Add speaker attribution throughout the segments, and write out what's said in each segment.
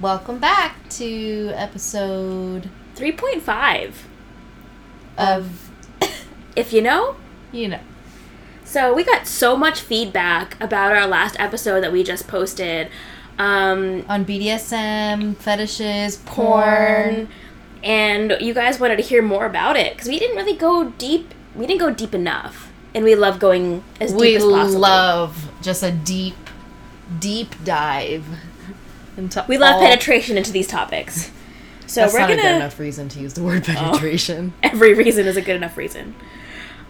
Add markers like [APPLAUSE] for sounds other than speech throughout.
Speaker 1: Welcome back to episode
Speaker 2: 3.5.
Speaker 1: of, [COUGHS]
Speaker 2: If you know.
Speaker 1: you know,
Speaker 2: So we got so much feedback about our last episode that we just posted. Um,
Speaker 1: on BDSM, fetishes,
Speaker 2: porn.
Speaker 1: porn.
Speaker 2: And you guys wanted to hear more about it because we didn't really go deep. We didn't go deep enough. And we love going as deep
Speaker 1: We
Speaker 2: as possible.
Speaker 1: love just a deep, deep dive
Speaker 2: we love
Speaker 1: all-
Speaker 2: penetration into these topics. So
Speaker 1: That's
Speaker 2: we're
Speaker 1: not
Speaker 2: gonna
Speaker 1: good enough reason to use the word [LAUGHS] penetration. [LAUGHS]
Speaker 2: every reason is a good enough reason.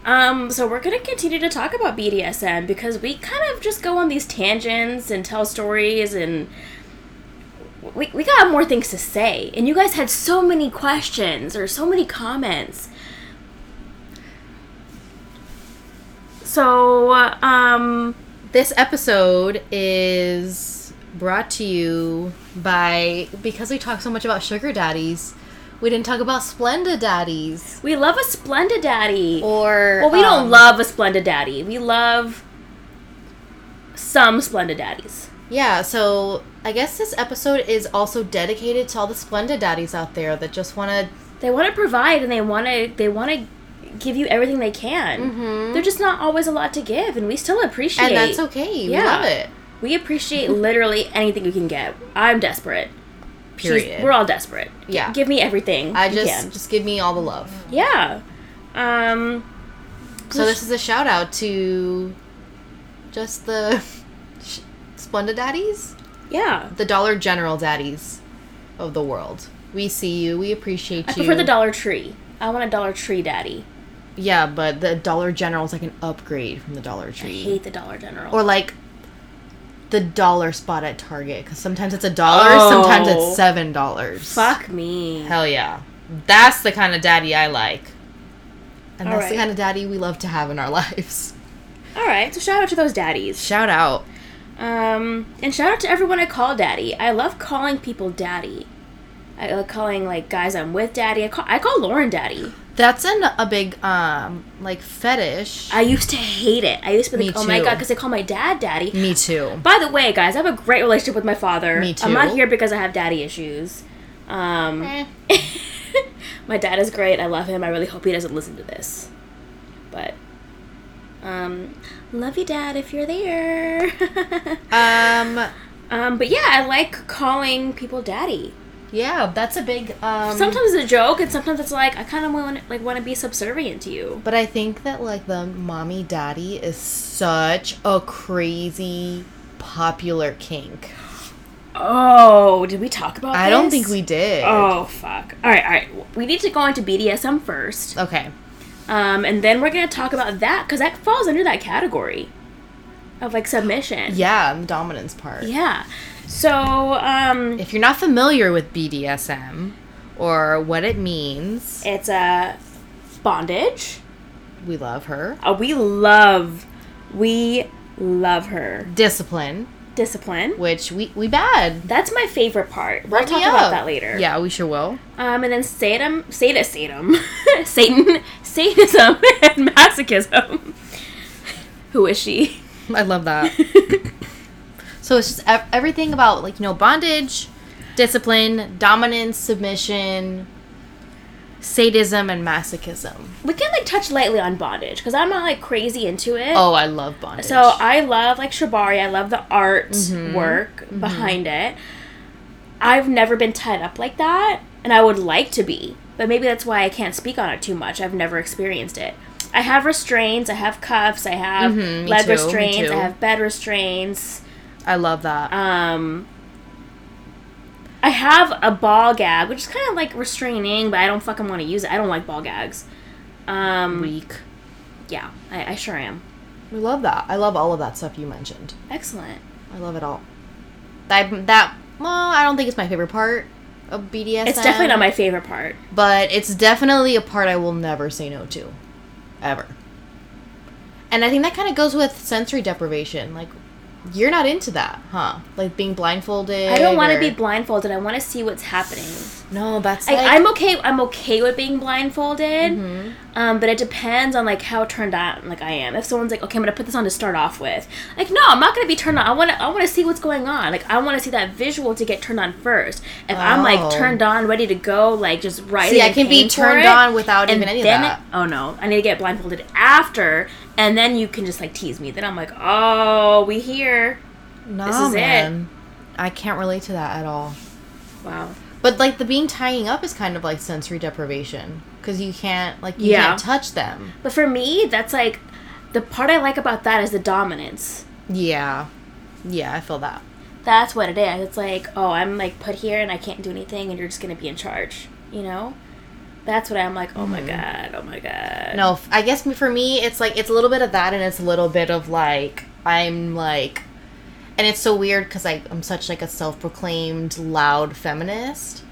Speaker 2: Um, so we're gonna continue to talk about BDSM because we kind of just go on these tangents and tell stories and we, we got more things to say. And you guys had so many questions or so many comments. So, um,
Speaker 1: This episode is brought to you by because we talk so much about sugar daddies. We didn't talk about Splenda daddies
Speaker 2: we love a Splenda Daddy.
Speaker 1: or
Speaker 2: Well, we don't
Speaker 1: um,
Speaker 2: love a Splenda Daddy. We love some Splenda Daddies.
Speaker 1: Yeah, so I guess this episode is also dedicated to all the Splenda daddies out there that just want to.
Speaker 2: They want to provide and they want to they want to give you everything they can.
Speaker 1: Mhm.
Speaker 2: They're just not always a lot to give, and we still appreciate.
Speaker 1: And that's okay. We
Speaker 2: Yeah.
Speaker 1: love it.
Speaker 2: We appreciate [LAUGHS] literally anything we can get. I'm desperate. She's-
Speaker 1: Period.
Speaker 2: we're all desperate.
Speaker 1: Yeah.
Speaker 2: give me everything.
Speaker 1: I just
Speaker 2: can.
Speaker 1: just give me all the love.
Speaker 2: yeah. Um.
Speaker 1: So this is a shout out to just the [LAUGHS] sh- Splenda daddies,
Speaker 2: Yeah.
Speaker 1: the Dollar General daddies of the world. We see you. We appreciate
Speaker 2: I
Speaker 1: you.
Speaker 2: I prefer the Dollar Tree. I want a Dollar Tree daddy.
Speaker 1: Yeah, but the Dollar General is like an upgrade from the Dollar Tree.
Speaker 2: I hate the Dollar General.
Speaker 1: or like the dollar spot at Target because sometimes it's a dollar,
Speaker 2: Oh.
Speaker 1: sometimes it's seven dollars.
Speaker 2: Fuck me.
Speaker 1: Hell yeah. That's the kind of daddy I like. And that's the kind of daddy we love to have in our [LAUGHS] lives.
Speaker 2: All right. So shout out to those daddies.
Speaker 1: Shout out.
Speaker 2: Um, and shout out to everyone I call daddy. I love calling people daddy. I like calling like guys I'm with daddy. I call I call Lauren daddy.
Speaker 1: That's an, a big um like fetish.
Speaker 2: I used to hate it. I used to be
Speaker 1: Me
Speaker 2: like, oh my
Speaker 1: too.
Speaker 2: god, because they call my dad daddy.
Speaker 1: Me too.
Speaker 2: By the way, guys, I have a great relationship with my father.
Speaker 1: Me too.
Speaker 2: I'm not here because I have daddy issues. Um,
Speaker 1: Eh. [LAUGHS]
Speaker 2: my dad is great. I love him. I really hope he doesn't listen to this. But, um, love you, dad, if you're there. [LAUGHS]
Speaker 1: Um
Speaker 2: um, but yeah, I like calling people daddy.
Speaker 1: Yeah, that's a big um
Speaker 2: sometimes it's a joke, and sometimes it's like I kind of want like want to be subservient to you.
Speaker 1: but I think that like the mommy daddy is such a crazy popular kink.
Speaker 2: Oh, did we talk about?
Speaker 1: I don't think we did.
Speaker 2: Oh fuck! All right, all right. We need to go into BDSM first,
Speaker 1: Okay.
Speaker 2: um, and then we're gonna talk about that because that falls under that category of like submission.
Speaker 1: Yeah, the dominance part.
Speaker 2: Yeah. So, um,
Speaker 1: If you're not familiar with BDSM or what it means,
Speaker 2: it's a bondage.
Speaker 1: we love her.
Speaker 2: Uh, we love, we love her.
Speaker 1: Discipline,
Speaker 2: Discipline.
Speaker 1: which we we bad.
Speaker 2: That's my favorite part. We'll
Speaker 1: Bring
Speaker 2: talk about that later.
Speaker 1: Yeah, we sure will.
Speaker 2: Um, and then sadism, sadism, [LAUGHS] Satan, sadism, [LAUGHS] and masochism. [LAUGHS] Who is she?
Speaker 1: I love that. So it's just ev- everything about like you know bondage, discipline, dominance, submission, sadism, and masochism.
Speaker 2: We can like touch lightly on bondage because I'm not like crazy into it.
Speaker 1: Oh, I love bondage.
Speaker 2: So I love like shibari. I love the art
Speaker 1: Mm-hmm.
Speaker 2: work behind it. I've never been tied up like that, and I would like to be, but maybe that's why I can't speak on it too much. I've never experienced it. I have restraints. I have cuffs. I have
Speaker 1: Mhm,
Speaker 2: leg
Speaker 1: too,
Speaker 2: restraints. I have bed restraints.
Speaker 1: I love that.
Speaker 2: Um, I have a ball gag, which is kind of like restraining, but I don't fucking want to use it. I don't like ball gags. Um,
Speaker 1: Weak.
Speaker 2: yeah, I, I sure am.
Speaker 1: We love that. I love all of that stuff you mentioned.
Speaker 2: Excellent.
Speaker 1: I love it all. That that well, I don't think it's my favorite part of BDSM.
Speaker 2: It's definitely not my favorite part.
Speaker 1: but it's definitely a part I will never say no to, ever. And I think that kind of goes with sensory deprivation. Like, You're not into that, huh? Like being blindfolded.
Speaker 2: I don't want to
Speaker 1: or-
Speaker 2: be blindfolded. I want to see what's happening.
Speaker 1: No, that's
Speaker 2: Like,
Speaker 1: like.
Speaker 2: I'm okay. I'm okay with being blindfolded,
Speaker 1: Mhm.
Speaker 2: um, but it depends on like how turned on like I am. If someone's like, okay, I'm gonna put this on to start off with, like, no, I'm not gonna be turned on. I want to. I want to see what's going on. Like, I want to see that visual to get turned on first. If I'm like
Speaker 1: Oh.
Speaker 2: turned on, ready to go, like just right.
Speaker 1: See, I can be turned on without even any of that.
Speaker 2: oh no, I need to get blindfolded after, and then you can just like tease me. Then I'm like, oh, we here.
Speaker 1: no,
Speaker 2: this is it.
Speaker 1: man. I can't relate to that at all.
Speaker 2: Wow.
Speaker 1: But like the being tying up is kind of like sensory deprivation because you can't like you
Speaker 2: Yeah.
Speaker 1: can't touch them.
Speaker 2: But for me, that's like the part I like about that is the dominance.
Speaker 1: Yeah, yeah, I feel that.
Speaker 2: That's what it is. It's like, oh, I'm like put here and I can't do anything, and you're just gonna be in charge. You know, that's what I'm like. Oh my mm-hmm. god. Oh my god.
Speaker 1: No, I guess for me, it's like it's a little bit of that, and it's a little bit of like I'm like, and it's so weird because I'm such like a self-proclaimed loud feminist,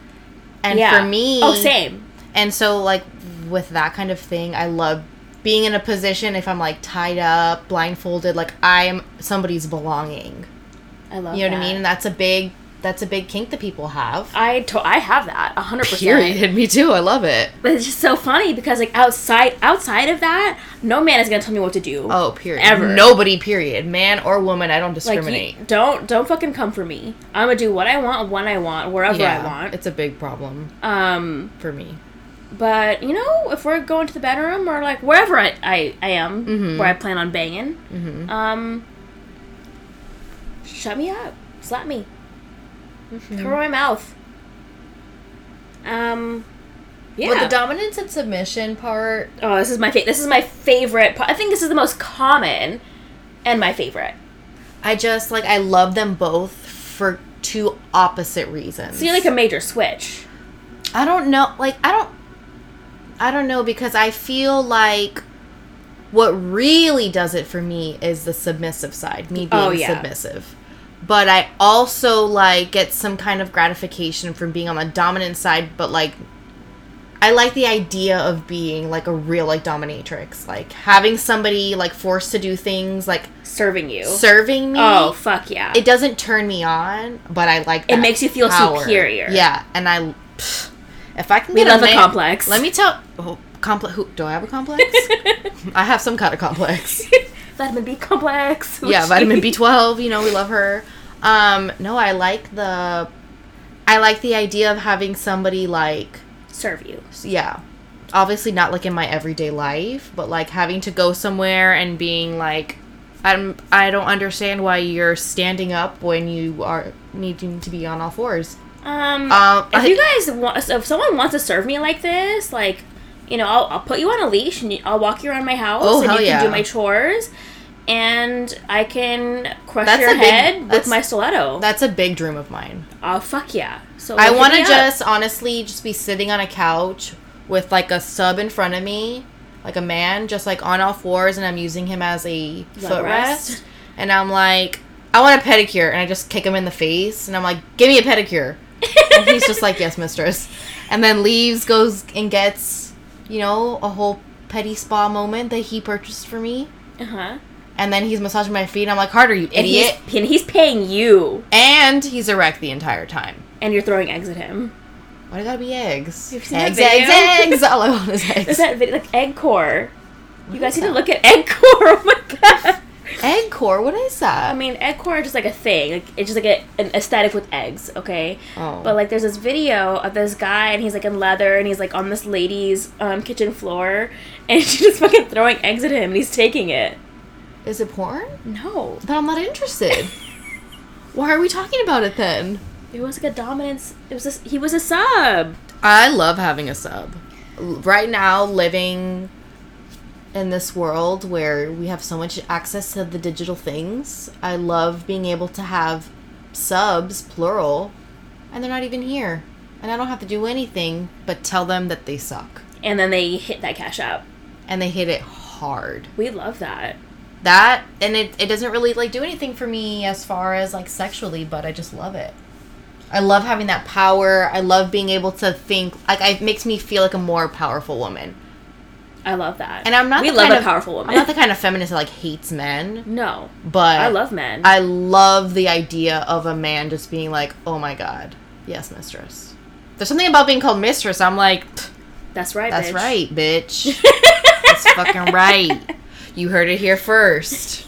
Speaker 1: and
Speaker 2: Yeah.
Speaker 1: for me,
Speaker 2: Oh, same.
Speaker 1: And so like with that kind of thing, I love being in a position if I'm like tied up, blindfolded, like I'm somebody's belonging.
Speaker 2: I love.
Speaker 1: You know what I mean? And that's a big that's a big kink that people have.
Speaker 2: I to- I have that a hundred percent.
Speaker 1: Period. [LAUGHS] Me too. I love it.
Speaker 2: But it's just so funny because like outside outside of that, no man is gonna tell me what to do.
Speaker 1: Oh, period.
Speaker 2: Ever.
Speaker 1: Nobody. Period. Man or woman. I don't
Speaker 2: like you-
Speaker 1: discriminate.
Speaker 2: don't don't fucking come for me. I'm gonna do what I want when I want wherever I want.
Speaker 1: It's a big problem
Speaker 2: Um,
Speaker 1: for me.
Speaker 2: but you know, if we're going to the bedroom or like wherever I I, I am,
Speaker 1: Mhm.
Speaker 2: where I plan on banging,
Speaker 1: Mm-hmm.
Speaker 2: um, shut me up, slap me, cover my mouth. Um, yeah.
Speaker 1: Well, the dominance and submission part.
Speaker 2: oh, this is my fa- this is my favorite. part. I think this is the most common, and my favorite.
Speaker 1: I just like I love them both for two opposite reasons.
Speaker 2: So you're like a major switch.
Speaker 1: I don't know. Like I don't. I don't know because I feel like what really does it for me is the submissive side, me being
Speaker 2: Oh, yeah.
Speaker 1: submissive. But I also like get some kind of gratification from being on the dominant side, but like I like the idea of being like a real like dominatrix, like having somebody like forced to do things, like
Speaker 2: Serving you.
Speaker 1: serving me.
Speaker 2: oh fuck yeah!
Speaker 1: It doesn't turn me on, but I like.
Speaker 2: It makes you feel
Speaker 1: power.
Speaker 2: superior.
Speaker 1: Yeah, and I, pff, if I can
Speaker 2: We
Speaker 1: get
Speaker 2: love a
Speaker 1: man-
Speaker 2: complex.
Speaker 1: Let me tell. Oh, complex. Who do I have a complex? [LAUGHS] I have some kind of complex. [LAUGHS]
Speaker 2: vitamin B complex. [LAUGHS]
Speaker 1: yeah, vitamin [LAUGHS] B twelve. You know, we love her. Um, no, I like the. I like the idea of having somebody like,
Speaker 2: Serve you.
Speaker 1: yeah, obviously not like in my everyday life, but like having to go somewhere and being like, I'm. I don't understand why you're standing up when you are needing to be on all fours.
Speaker 2: Um,
Speaker 1: Um,
Speaker 2: if
Speaker 1: I-
Speaker 2: you guys want, so if someone wants to serve me like this, like, you know, I'll, I'll put you on a leash and I'll walk you around my house
Speaker 1: Oh,
Speaker 2: and you can
Speaker 1: yeah.
Speaker 2: do my chores, and I can crush
Speaker 1: That's
Speaker 2: your
Speaker 1: a big-
Speaker 2: head with my stiletto.
Speaker 1: That's a big dream of mine.
Speaker 2: oh fuck yeah! So
Speaker 1: I want to
Speaker 2: me up.
Speaker 1: just honestly just be sitting on a couch with like a sub in front of me, like a man, just like on all fours, and I'm using him as a footrest. And I'm like, I want a pedicure, and I just kick him in the face, and I'm like, give me a pedicure. and he's just like, yes, mistress. And then leaves, goes and gets, you know, a whole petty spa moment that he purchased for me.
Speaker 2: uh huh.
Speaker 1: And then he's massaging my feet. And I'm like, harder, you
Speaker 2: And he's,
Speaker 1: idiot.
Speaker 2: and he's paying you,
Speaker 1: And he's erect the entire time.
Speaker 2: and you're throwing eggs at him.
Speaker 1: Why do gotta be eggs?
Speaker 2: You've seen
Speaker 1: Eggs, eggs,
Speaker 2: video?
Speaker 1: eggs. All I want is [LAUGHS]
Speaker 2: There's
Speaker 1: eggs.
Speaker 2: that video, like egg core. You guys need to look at egg core. [LAUGHS] Oh my god.
Speaker 1: Egg core. What is that?
Speaker 2: I mean, egg core is just like a thing. Like it's just like a, an aesthetic with eggs, okay?
Speaker 1: Oh.
Speaker 2: But like, there's this video of this guy, and he's like in leather, and he's like on this lady's um, kitchen floor, [LAUGHS] and she's just fucking throwing eggs at him, and he's taking it.
Speaker 1: is it porn?
Speaker 2: No,
Speaker 1: Then I'm not interested. [LAUGHS] Why are we talking about it then?
Speaker 2: it was like a dominance. It was a, he was a sub.
Speaker 1: I love having a sub. Right now, living in this world where we have so much access to the digital things, I love being able to have subs, plural, and they're not even here. And I don't have to do anything but tell them that they suck.
Speaker 2: And then they hit that cash out.
Speaker 1: And they hit it hard.
Speaker 2: We love that.
Speaker 1: that and it, it doesn't really like do anything for me as far as like sexually but i just love it i love having that power i love being able to think like it makes me feel like a more powerful woman
Speaker 2: I love that.
Speaker 1: And I'm not
Speaker 2: We
Speaker 1: the
Speaker 2: love
Speaker 1: kind
Speaker 2: a
Speaker 1: of,
Speaker 2: powerful woman.
Speaker 1: I'm not the kind of feminist that like hates men,
Speaker 2: no,
Speaker 1: but
Speaker 2: I love men.
Speaker 1: I love the idea of a man just being like, "Oh my god, yes, mistress." There's something about being called mistress. I'm like,
Speaker 2: That's right.
Speaker 1: that's
Speaker 2: bitch.
Speaker 1: right, bitch. [LAUGHS] that's fucking right. You heard it here first.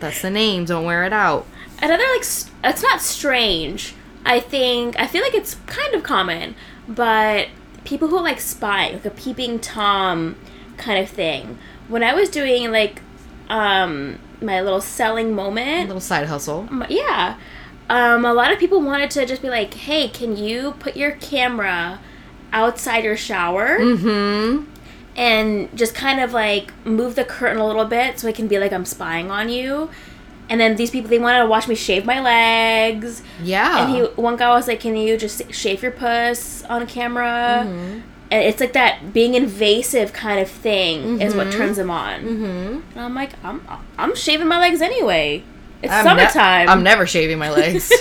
Speaker 1: That's the name. Don't wear it out.
Speaker 2: Another like s- it's not strange. I think I feel like it's kind of common, but people who like spy, like a peeping tom kind of thing. When I was doing like um my little selling moment, A
Speaker 1: little side hustle.
Speaker 2: yeah, um, a lot of people wanted to just be like, "Hey, can you put your camera outside your shower?"
Speaker 1: Mm-hmm.
Speaker 2: and just kind of like move the curtain a little bit so it can be like I'm spying on you. And then these people they wanted to watch me shave my legs.
Speaker 1: Yeah.
Speaker 2: And he one guy was like, "Can you just shave your puss on camera?"
Speaker 1: Mm-hmm.
Speaker 2: And it's like that being invasive kind of thing is what turns him on.
Speaker 1: Mm-hmm.
Speaker 2: And I'm like, I'm I'm shaving my legs anyway. It's
Speaker 1: I'm ne-
Speaker 2: summertime.
Speaker 1: I'm never shaving my legs.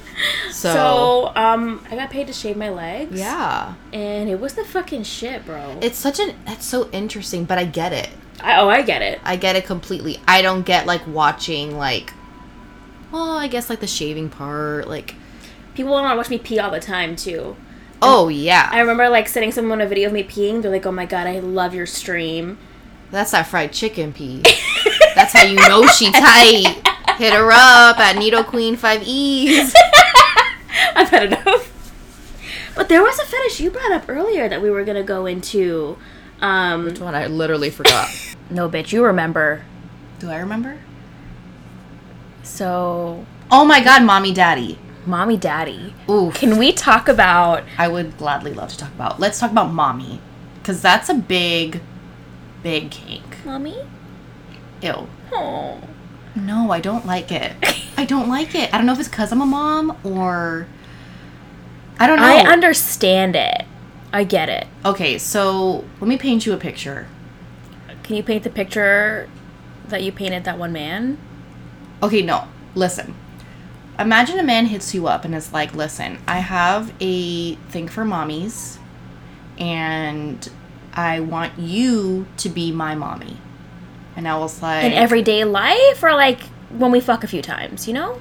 Speaker 1: [LAUGHS] so,
Speaker 2: so um, I got paid to shave my legs.
Speaker 1: yeah,
Speaker 2: And it was the fucking shit, bro.
Speaker 1: it's such an. It's so interesting, but I get it.
Speaker 2: I, oh, I get it.
Speaker 1: I get it completely. I don't get like watching like. Well, I guess like the shaving part, like.
Speaker 2: People want to watch me pee all the time too.
Speaker 1: Oh yeah,
Speaker 2: I remember like sending someone a video of me peeing. They're like, "Oh my god, I love your stream."
Speaker 1: that's that fried chicken pee. That's how you know she [LAUGHS] tight. Hit her up at Needle Queen Five E's. [LAUGHS]
Speaker 2: I've had enough. But there was a fetish you brought up earlier that we were gonna go into. Um,
Speaker 1: Which one I literally forgot. [LAUGHS]
Speaker 2: no, bitch, you remember.
Speaker 1: Do I remember?
Speaker 2: So,
Speaker 1: Oh my god, mommy, daddy.
Speaker 2: Mommy, daddy.
Speaker 1: Ooh,
Speaker 2: Can we talk about?
Speaker 1: I would gladly love to talk about. Let's talk about mommy, because that's a big, big kink.
Speaker 2: Mommy?
Speaker 1: Ew.
Speaker 2: Oh.
Speaker 1: No, I don't like it. [LAUGHS] I don't like it. I don't know if it's because I'm a mom or I don't know.
Speaker 2: I understand it. I get it.
Speaker 1: okay, so let me paint you a picture.
Speaker 2: Can you paint the picture that you painted that one man?
Speaker 1: Okay, no. Listen. Imagine a man hits you up and is like, "Listen, I have a thing for mommies and I want you to be my mommy." And I was like,
Speaker 2: In everyday life, or like when we fuck a few times, you know?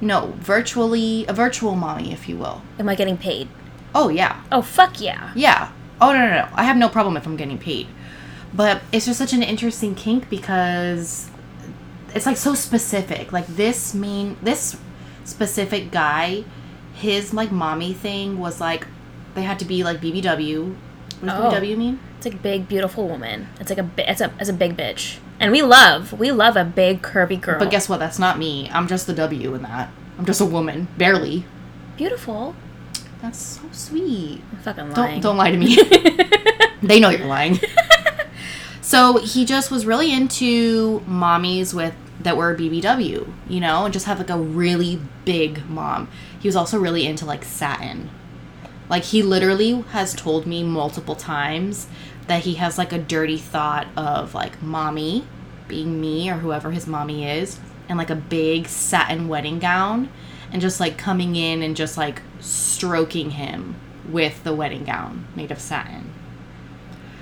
Speaker 1: "No, virtually a virtual mommy, if you will."
Speaker 2: Am I getting paid?
Speaker 1: Oh, yeah.
Speaker 2: Oh fuck yeah!
Speaker 1: Yeah. Oh no, no, no. I have no problem if I'm getting paid. But it's just such an interesting kink because it's like so specific. Like this mean this specific guy, his like mommy thing was like they had to be like BBW. What does
Speaker 2: Oh.
Speaker 1: BBW mean?
Speaker 2: It's like big, beautiful woman. It's like a, it's a, it's a big bitch, and we love, we love a big, curvy girl.
Speaker 1: But guess what? That's not me. I'm just the W in that. I'm just a woman, barely.
Speaker 2: beautiful.
Speaker 1: That's so sweet.
Speaker 2: I'm fucking
Speaker 1: Don't
Speaker 2: lying.
Speaker 1: don't lie to me. [LAUGHS] they know you're lying. [LAUGHS] so he just was really into mommies with that were a BBW, you know, and just have like a really big mom. He was also really into like satin. Like he literally has told me multiple times that he has like a dirty thought of like mommy being me or whoever his mommy is and like a big satin wedding gown and just like coming in and just like stroking him with the wedding gown made of satin.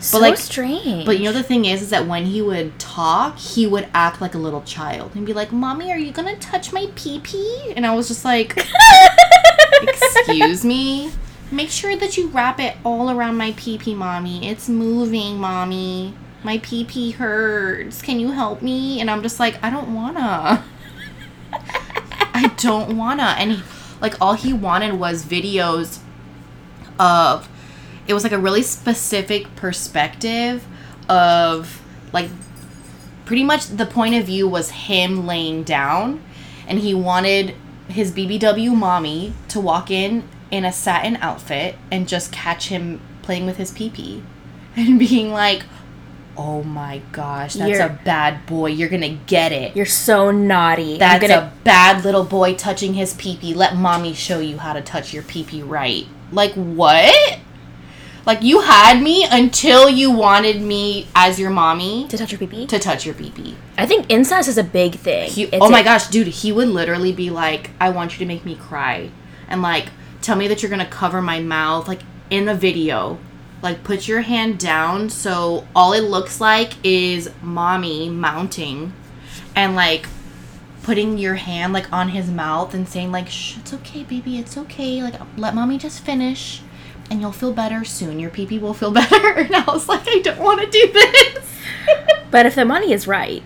Speaker 2: So
Speaker 1: like-
Speaker 2: strange.
Speaker 1: But you know the thing is, is that when he would talk, he would act like a little child and be like, "Mommy, are you gonna touch my pee pee?" And I was just like, [LAUGHS] "Excuse me." Make sure that you wrap it all around my pee pee, mommy. It's moving, mommy. My pee pee hurts. Can you help me? And I'm just like, I don't wanna. [LAUGHS] I don't wanna. And he, like, all he wanted was videos of. It was like a really specific perspective of, like, pretty much the point of view was him laying down, and he wanted his BBW mommy to walk in in a satin outfit and just catch him playing with his pee pee [LAUGHS] and being like, oh my gosh, that's
Speaker 2: You're-
Speaker 1: a bad boy. You're gonna get it.
Speaker 2: You're so naughty.
Speaker 1: That's
Speaker 2: gonna,
Speaker 1: a bad little boy touching his pee pee. Let mommy show you how to touch your pee pee right. Like, what? Like, you had me until you wanted me as your mommy
Speaker 2: to touch your pee
Speaker 1: to touch your pee pee.
Speaker 2: I think incest is a big thing.
Speaker 1: He, oh my
Speaker 2: a-
Speaker 1: gosh, dude, he would literally be like, I want you to make me cry. And like, tell me that you're gonna cover my mouth, like in a video. like put your hand down so all it looks like is mommy mounting and like putting your hand like on his mouth and saying like shh it's okay baby it's okay like let mommy just finish and you'll feel better soon. Your pee pee will feel [LAUGHS] better. And i was like i don't want to do this.
Speaker 2: But if the money is right,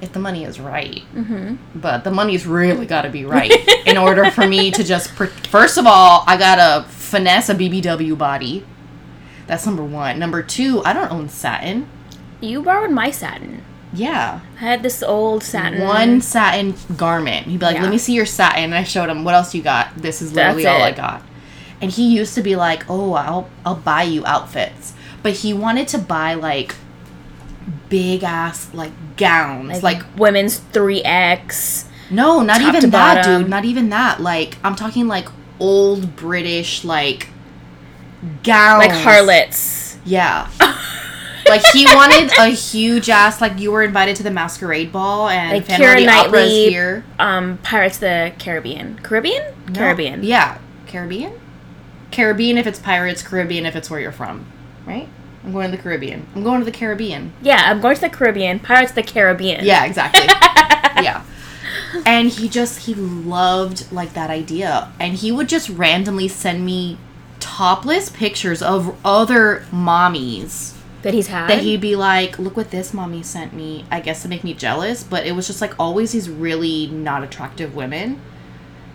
Speaker 1: if the money is right.
Speaker 2: Mm-hmm.
Speaker 1: but the money's really got to be right in order for me to just first of all i gotta finesse a bbw body. That's number one. Number two i don't own satin.
Speaker 2: You borrowed my satin.
Speaker 1: yeah.
Speaker 2: I had this old satin.
Speaker 1: one satin garment. He'd be like
Speaker 2: Yeah.
Speaker 1: let me see your satin. And i showed him what else you got. This is literally all i got and he used to be like oh i'll i'll buy you outfits but he wanted to buy like big ass like gowns like
Speaker 2: women's three X.
Speaker 1: No, not even that,
Speaker 2: bottom.
Speaker 1: dude. Not even that. Like I'm talking like old British like gowns.
Speaker 2: Like harlots.
Speaker 1: Yeah. [LAUGHS] like he wanted a huge ass like you were invited to the masquerade ball and
Speaker 2: Like
Speaker 1: Phantom of the Opera is
Speaker 2: Knightley.
Speaker 1: here.
Speaker 2: Um, Pirates of the Caribbean. Caribbean?
Speaker 1: No.
Speaker 2: Caribbean.
Speaker 1: Yeah. Caribbean? Caribbean if it's pirates, Caribbean if it's where you're from. Right? I'm going to the Caribbean. I'm going to the Caribbean.
Speaker 2: Yeah, I'm going to the Caribbean. Pirates the Caribbean.
Speaker 1: Yeah, exactly. [LAUGHS] yeah. And he just he loved like that idea. And he would just randomly send me topless pictures of other mommies
Speaker 2: That he's had.
Speaker 1: that he'd be like, "Look what this mommy sent me." I guess to make me jealous, but it was just like always these really not attractive women.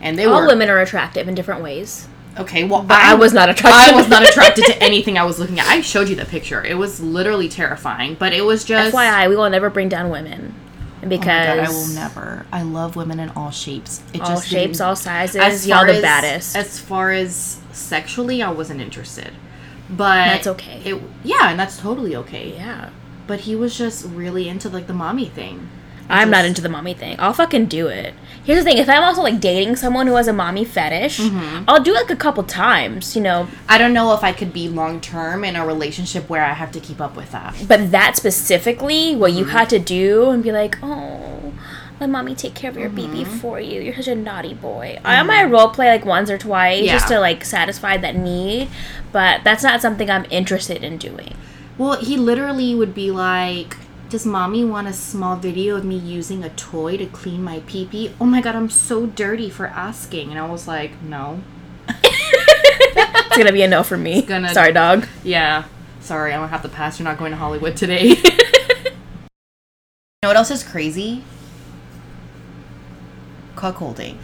Speaker 1: And they
Speaker 2: All
Speaker 1: were
Speaker 2: women are attractive in different ways.
Speaker 1: Okay. Well,
Speaker 2: But I was not attracted.
Speaker 1: I was not attracted to [LAUGHS] anything I was looking at. I showed you the picture. It was literally terrifying, but it was just
Speaker 2: FYI, we will never bring down women. Because
Speaker 1: Oh God, I will never. I love women in all shapes. It
Speaker 2: all
Speaker 1: just
Speaker 2: shapes, all sizes,
Speaker 1: as
Speaker 2: y'all
Speaker 1: far
Speaker 2: the
Speaker 1: as,
Speaker 2: baddest.
Speaker 1: As far as sexually, I wasn't interested. But
Speaker 2: That's okay.
Speaker 1: It, yeah, and that's totally okay.
Speaker 2: yeah.
Speaker 1: But he was just really into like the mommy thing.
Speaker 2: I'm not into the mommy thing. I'll fucking do it. Here's the thing: if I'm also like dating someone who has a mommy fetish,
Speaker 1: Mm-hmm.
Speaker 2: I'll do it like a couple times, you know.
Speaker 1: I don't know if I could be long term in a relationship where I have to keep up with that.
Speaker 2: But that specifically, what
Speaker 1: Mm-hmm.
Speaker 2: you had to do and be like, oh, let mommy take care of your
Speaker 1: Mm-hmm.
Speaker 2: baby for you. You're such a naughty boy. I might role play like once or twice just to like satisfy that need, but that's not something I'm interested in doing.
Speaker 1: Well, he literally would be like, Does mommy want a small video of me using a toy to clean my pee pee? Oh my god, I'm so dirty for asking. And I was like, No.
Speaker 2: It's gonna be a no for me.
Speaker 1: gonna-
Speaker 2: Sorry, dog.
Speaker 1: Yeah. Sorry, I'm gonna have to pass. You're not going to Hollywood today. [LAUGHS] you know what else is crazy? Cuckolding.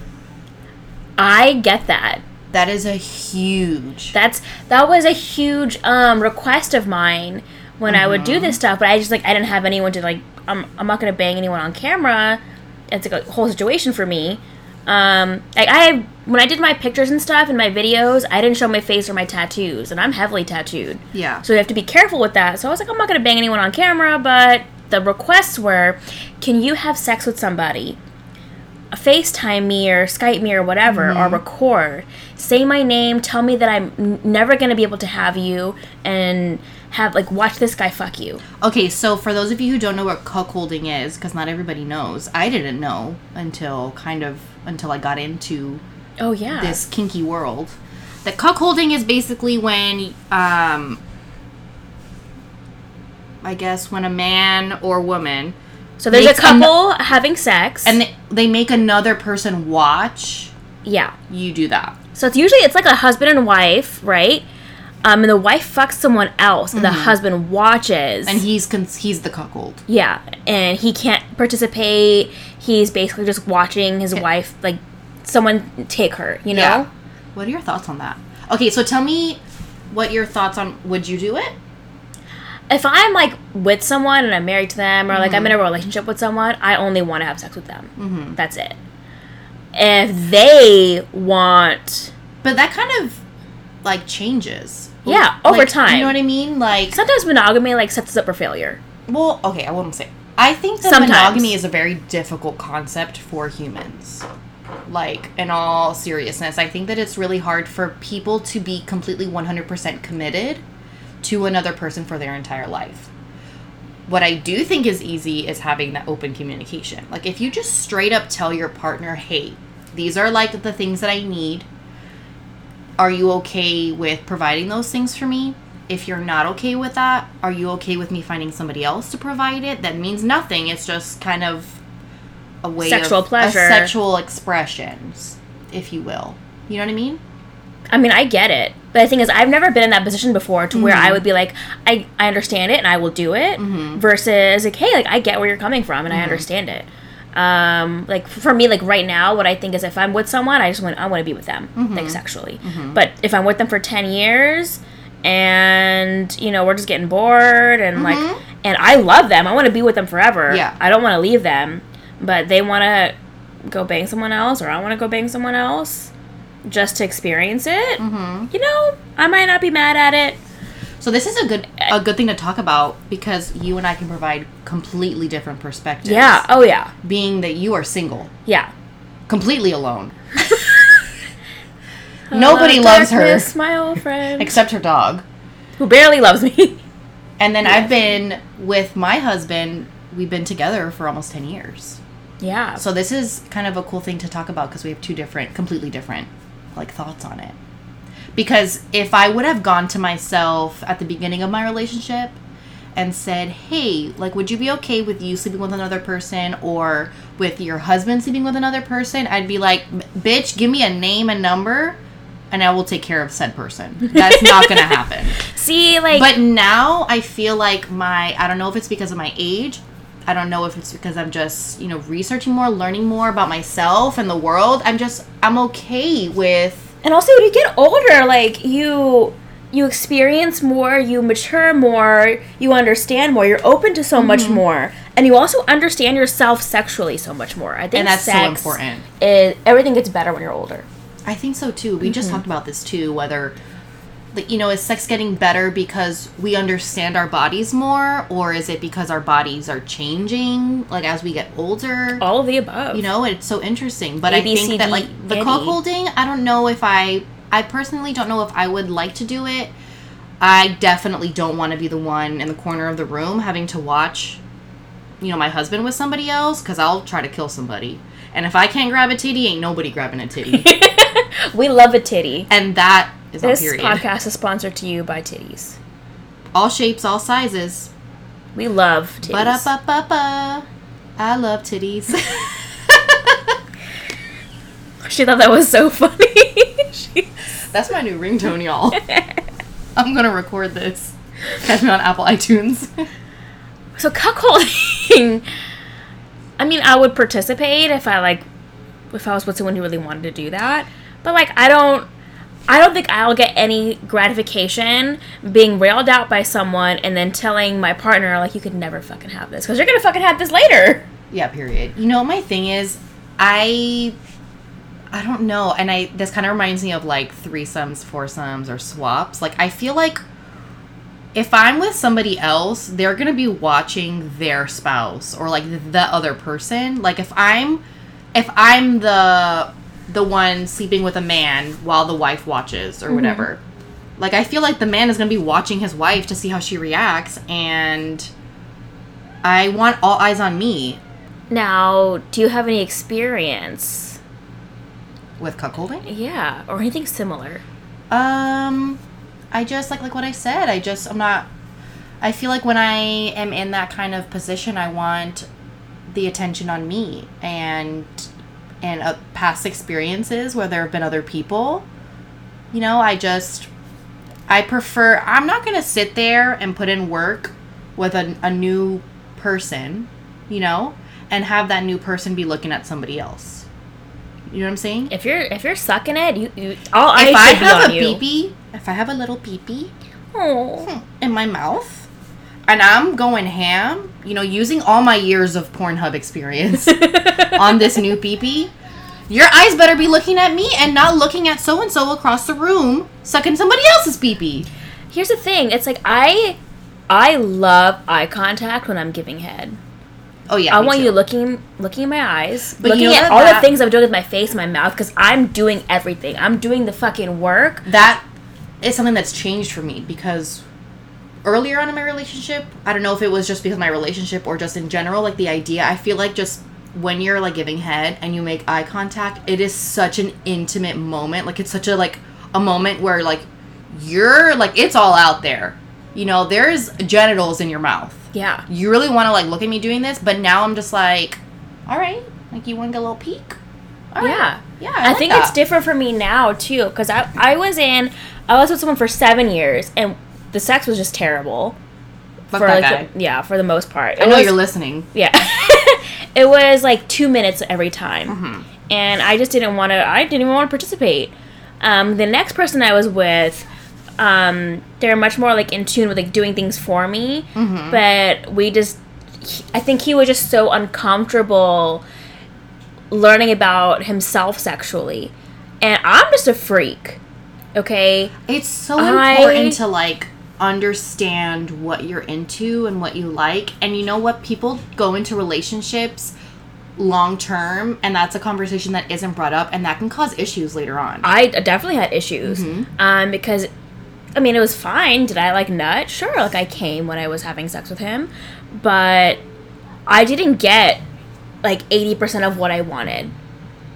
Speaker 2: I get that.
Speaker 1: That is a huge.
Speaker 2: That's that was a huge um request of mine when I would
Speaker 1: Mm-hmm.
Speaker 2: do this stuff, but I just like I didn't have anyone to like I'm I'm not gonna bang anyone on camera. It's like a whole situation for me. Um, like I when I did my pictures and stuff and my videos, I didn't show my face or my tattoos, and I'm heavily tattooed,
Speaker 1: yeah.
Speaker 2: so you have to be careful with that. So I was like, I'm not gonna bang anyone on camera, but the requests were, can you have sex with somebody? FaceTime me or Skype me or whatever, or record. Say my name, tell me that I'm n- never gonna be able to have you, and have like watch this guy fuck you.
Speaker 1: Okay, so for those of you who don't know what cuckolding is, because not everybody knows, I didn't know until kind of until I got into
Speaker 2: Oh yeah,
Speaker 1: this kinky world. That cuckolding is basically when, um, I guess when a man or woman
Speaker 2: so there's a
Speaker 1: makes an-
Speaker 2: couple having sex,
Speaker 1: and they, they make another person watch
Speaker 2: yeah.
Speaker 1: you do that.
Speaker 2: So it's usually it's like a husband and wife, right? Um, and the wife fucks someone else, and the husband watches,
Speaker 1: Mm-hmm. And he's cons- he's the cuckold.
Speaker 2: yeah, and he can't participate. He's basically just watching his wife, like someone take her, you know.
Speaker 1: Yeah. What are your thoughts on that? Okay, so tell me what your thoughts on would you do it?
Speaker 2: If I'm like with someone and I'm married to them, or like I'm in a relationship with someone, I only want to have sex with them. Mm-hmm. That's it. If they want,
Speaker 1: But that kind of like changes.
Speaker 2: Yeah,
Speaker 1: Like,
Speaker 2: over time.
Speaker 1: You know what I mean? Like
Speaker 2: sometimes monogamy like sets us up for failure.
Speaker 1: Well, okay, I wouldn't say. I think that
Speaker 2: Sometimes.
Speaker 1: monogamy is a very difficult concept for humans. Like, in all seriousness, I think that it's really hard for people to be completely 100% committed to another person for their entire life. What I do think is easy is having that open communication. Like, if you just straight up tell your partner, hey, these are like the things that I need. Are you okay with providing those things for me? If you're not okay with that, are you okay with me finding somebody else to provide it? That means nothing. It's just kind of a way
Speaker 2: Sexual
Speaker 1: of a
Speaker 2: pleasure.
Speaker 1: sexual expressions, if you will. You know what I mean?
Speaker 2: I mean, I get it. But the thing is, I've never been in that position before to where I mm-hmm. would be like, I, I understand it and I will do it, mm-hmm. versus like, hey, like I get where you're coming from and I mm-hmm. understand it. Um, like for me, like right now, what I think is if I'm with someone, I just want I want to be with them, like mm-hmm. sexually. Mm-hmm. But if I'm with them for ten years, and you know we're just getting bored and like, mm-hmm. and I love them, I want to be with them forever.
Speaker 1: Yeah.
Speaker 2: I don't want to leave them, but they want to go bang someone else, or I want to go bang someone else just to experience it, you know, I might not be mad at it.
Speaker 1: So this is a good a good thing to talk about because you and I can provide completely different perspectives.
Speaker 2: Yeah. Oh yeah.
Speaker 1: Being that you are single,
Speaker 2: Yeah.
Speaker 1: completely alone. [LAUGHS] Nobody loves her
Speaker 2: darkness, my old friend,
Speaker 1: except her dog.
Speaker 2: who barely loves me. [LAUGHS]
Speaker 1: And then I've been with my husband. We've been together for almost 10 years.
Speaker 2: yeah.
Speaker 1: So this is kind of a cool thing to talk about because we have two different, completely different like thoughts on it. Because if I would have gone to myself at the beginning of my relationship and said, "Hey, like would you be okay with you sleeping with another person or with your husband sleeping with another person?" I'd be like, "Bitch, give me a name and number and I will take care of said person." That's not going [LAUGHS] to happen.
Speaker 2: See, like,
Speaker 1: But now I feel like my I don't know if it's because of my age. I don't know if it's because I'm just, you know, researching more, learning more about myself and the world. I'm just I'm okay with
Speaker 2: and also you get older, like you you experience more, you mature more, you understand more, you're open to so
Speaker 1: Mm-hmm.
Speaker 2: much more, and you also understand yourself sexually so much more. I think
Speaker 1: and that's so important.
Speaker 2: Is, everything gets better when you're older.
Speaker 1: I think so too. We just talked about this too whether you know, is sex getting better because we understand our bodies more or is it because our bodies are changing like as we get older?
Speaker 2: All of the above.
Speaker 1: you know it's so interesting but
Speaker 2: A,
Speaker 1: i think
Speaker 2: C,
Speaker 1: that
Speaker 2: D,
Speaker 1: like the
Speaker 2: and E.
Speaker 1: cuckolding i don't know if i i personally don't know if i would like to do it i definitely don't want to be the one in the corner of the room having to watch you know my husband with somebody else because i'll try to kill somebody and if i can't grab a titty ain't nobody grabbing a titty [LAUGHS]
Speaker 2: we love a titty.
Speaker 1: and that is
Speaker 2: This podcast is sponsored to you by titties.
Speaker 1: all shapes all sizes
Speaker 2: We love titties.
Speaker 1: up i love titties [LAUGHS]
Speaker 2: She thought that was so funny. [LAUGHS] she,
Speaker 1: That's my new ringtone, y'all. [LAUGHS] I'm gonna record this. Catch me on Apple iTunes.
Speaker 2: so cuckolding. I mean, I would participate if I like, if I was with someone who really wanted to do that. But like, I don't. I don't think I'll get any gratification being railed out by someone and then telling my partner like you could never fucking have this because you're gonna fucking have this later.
Speaker 1: yeah, period. You know, my thing is, I, I don't know, and I this kind of reminds me of like threesomes, foursomes, or swaps. Like, I feel like if I'm with somebody else, they're gonna be watching their spouse or like the other person. Like, if I'm, if I'm the the one sleeping with a man while the wife watches or whatever. Like I feel like the man is going to be watching his wife to see how she reacts and I want all eyes on me
Speaker 2: Now, do you have any experience?
Speaker 1: with cuckolding.
Speaker 2: Yeah, or anything similar?
Speaker 1: Um I just like like what I said. I just I'm not I feel like when I am in that kind of position, I want the attention on me and and uh, past experiences where there have been other people. You know, I just I prefer I'm not going to sit there and put in work with a, a new person, you know, and have that new person be looking at somebody else. You know what I'm saying?
Speaker 2: If you're if you're sucking it, you, you all eyes
Speaker 1: if I
Speaker 2: should be
Speaker 1: have
Speaker 2: on
Speaker 1: a
Speaker 2: you.
Speaker 1: peepee, if I have a little peepee
Speaker 2: Oh.
Speaker 1: in my mouth, and I'm going ham, you know, using all my years of Pornhub experience [LAUGHS] on this new peepee, your eyes better be looking at me and not looking at so and so across the room sucking somebody else's peepee.
Speaker 2: Here's the thing. It's like I I love eye contact when I'm giving head.
Speaker 1: Oh yeah,
Speaker 2: I want
Speaker 1: too.
Speaker 2: you looking looking in my eyes,
Speaker 1: But
Speaker 2: looking
Speaker 1: you know
Speaker 2: at all
Speaker 1: that-
Speaker 2: the things I'm doing with my face, my mouth, because I'm doing everything. I'm doing the fucking work.
Speaker 1: that is something that's changed for me because earlier on in my relationship, I don't know if it was just because of my relationship or just in general, like the idea, I feel like just when you're like giving head and you make eye contact, it is such an intimate moment. Like it's such a like a moment where like you're like it's all out there. You know, there's genitals in your mouth.
Speaker 2: Yeah.
Speaker 1: You really want to like look at me doing this, but now I'm just like, all right, like you want to get a little peek. All right.
Speaker 2: Yeah.
Speaker 1: yeah.
Speaker 2: I,
Speaker 1: like
Speaker 2: think
Speaker 1: that.
Speaker 2: it's different for me now too, because I I was in I was with someone for seven years, and the sex was just terrible.
Speaker 1: Fuck
Speaker 2: for
Speaker 1: that
Speaker 2: like
Speaker 1: guy.
Speaker 2: The, yeah, for the most part.
Speaker 1: I know
Speaker 2: was-
Speaker 1: you're listening.
Speaker 2: Yeah. [LAUGHS] it was like two minutes every time.
Speaker 1: Mm-hmm.
Speaker 2: And I just didn't want to, I didn't even want to participate. Um, the next person I was with, um, they're much more like in tune with like doing things for me.
Speaker 1: Mm-hmm.
Speaker 2: But we just, he- I think he was just so uncomfortable learning about himself sexually. And I'm just a freak. Okay?
Speaker 1: It's so
Speaker 2: I-
Speaker 1: important to like understand what you're into and what you like. And you know what? People go into relationships long term and that's a conversation that isn't brought up and that can cause issues later on.
Speaker 2: I definitely had issues
Speaker 1: Mm-hmm.
Speaker 2: um, because I mean it was fine. Did I like nut? Sure, like I came when I was having sex with him, but I didn't get like eighty percent of what I wanted.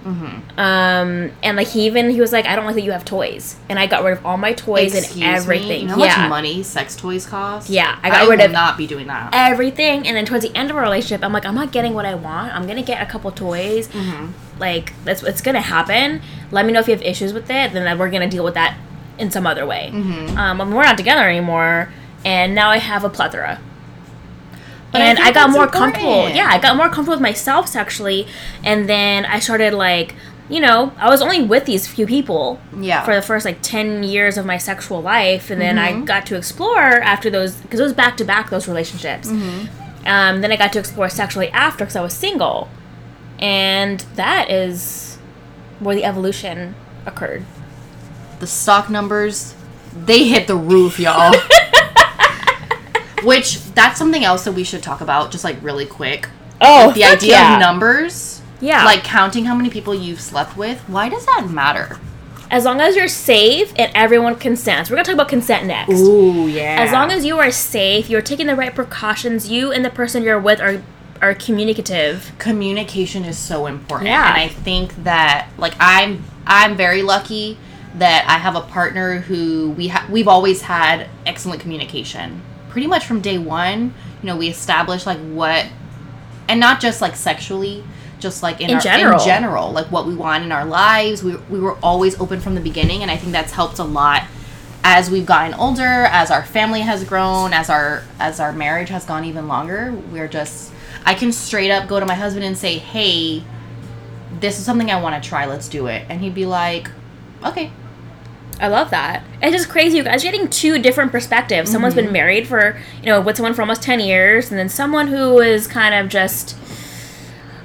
Speaker 1: Mm-hmm.
Speaker 2: Um, and like he even he was like, I don't like that you have toys, and I got rid of all my toys
Speaker 1: Excuse
Speaker 2: and everything.
Speaker 1: Me? You know how
Speaker 2: yeah,
Speaker 1: much money sex toys cost?
Speaker 2: Yeah, I got
Speaker 1: I
Speaker 2: rid of-
Speaker 1: not be doing that.
Speaker 2: everything. And then towards the end of our relationship, I'm like, I'm not getting what I want. I'm gonna get a couple toys.
Speaker 1: Mm-hmm.
Speaker 2: Like that's it's gonna happen. Let me know if you have issues with it. Then we're gonna deal with that in some other way.
Speaker 1: Mm-hmm.
Speaker 2: Um, I mean, we're not together anymore, and now I have a plethora.
Speaker 1: But I
Speaker 2: and
Speaker 1: think
Speaker 2: I, got more comfortable. Yeah, I got more comfortable with myself sexually, and then I started like, you know, I was only with these few people
Speaker 1: Yeah.
Speaker 2: for the first like 10 years of my sexual life and then
Speaker 1: Mm-hmm.
Speaker 2: i got to explore after those because it was back to back those relationships
Speaker 1: Mm-hmm.
Speaker 2: um, then i got to explore sexually after because i was single and that is where the evolution occurred
Speaker 1: the stock numbers they hit the roof y'all [LAUGHS] which that's something else that we should talk about just like really quick.
Speaker 2: Oh
Speaker 1: the idea of numbers
Speaker 2: Yeah.
Speaker 1: like counting how many people you've slept with why does that matter?
Speaker 2: As long as you're safe and everyone consents. We're gonna talk about consent next.
Speaker 1: Ooh yeah.
Speaker 2: As long as you are safe you're taking the right precautions you and the person you're with are are communicative.
Speaker 1: Communication is so important.
Speaker 2: Yeah.
Speaker 1: and i think that like i'm i'm very lucky that i have a partner who we ha- we've always had excellent communication pretty much from day one you know we established like what and not just like sexually just like in,
Speaker 2: In
Speaker 1: our,
Speaker 2: general.
Speaker 1: in general. like what we want in our lives. We, we were always open from the beginning and i think that's helped a lot as we've gotten older as our family has grown as our as our marriage has gone even longer. We're just i can straight up go to my husband and say hey this is something i want to try. Let's do it. And he'd be like okay
Speaker 2: I love that. It's just crazy, you guys. You're getting two different perspectives. Someone's
Speaker 1: Mm-hmm.
Speaker 2: been married for, you know, with someone for almost 10 years, and then someone who is kind of just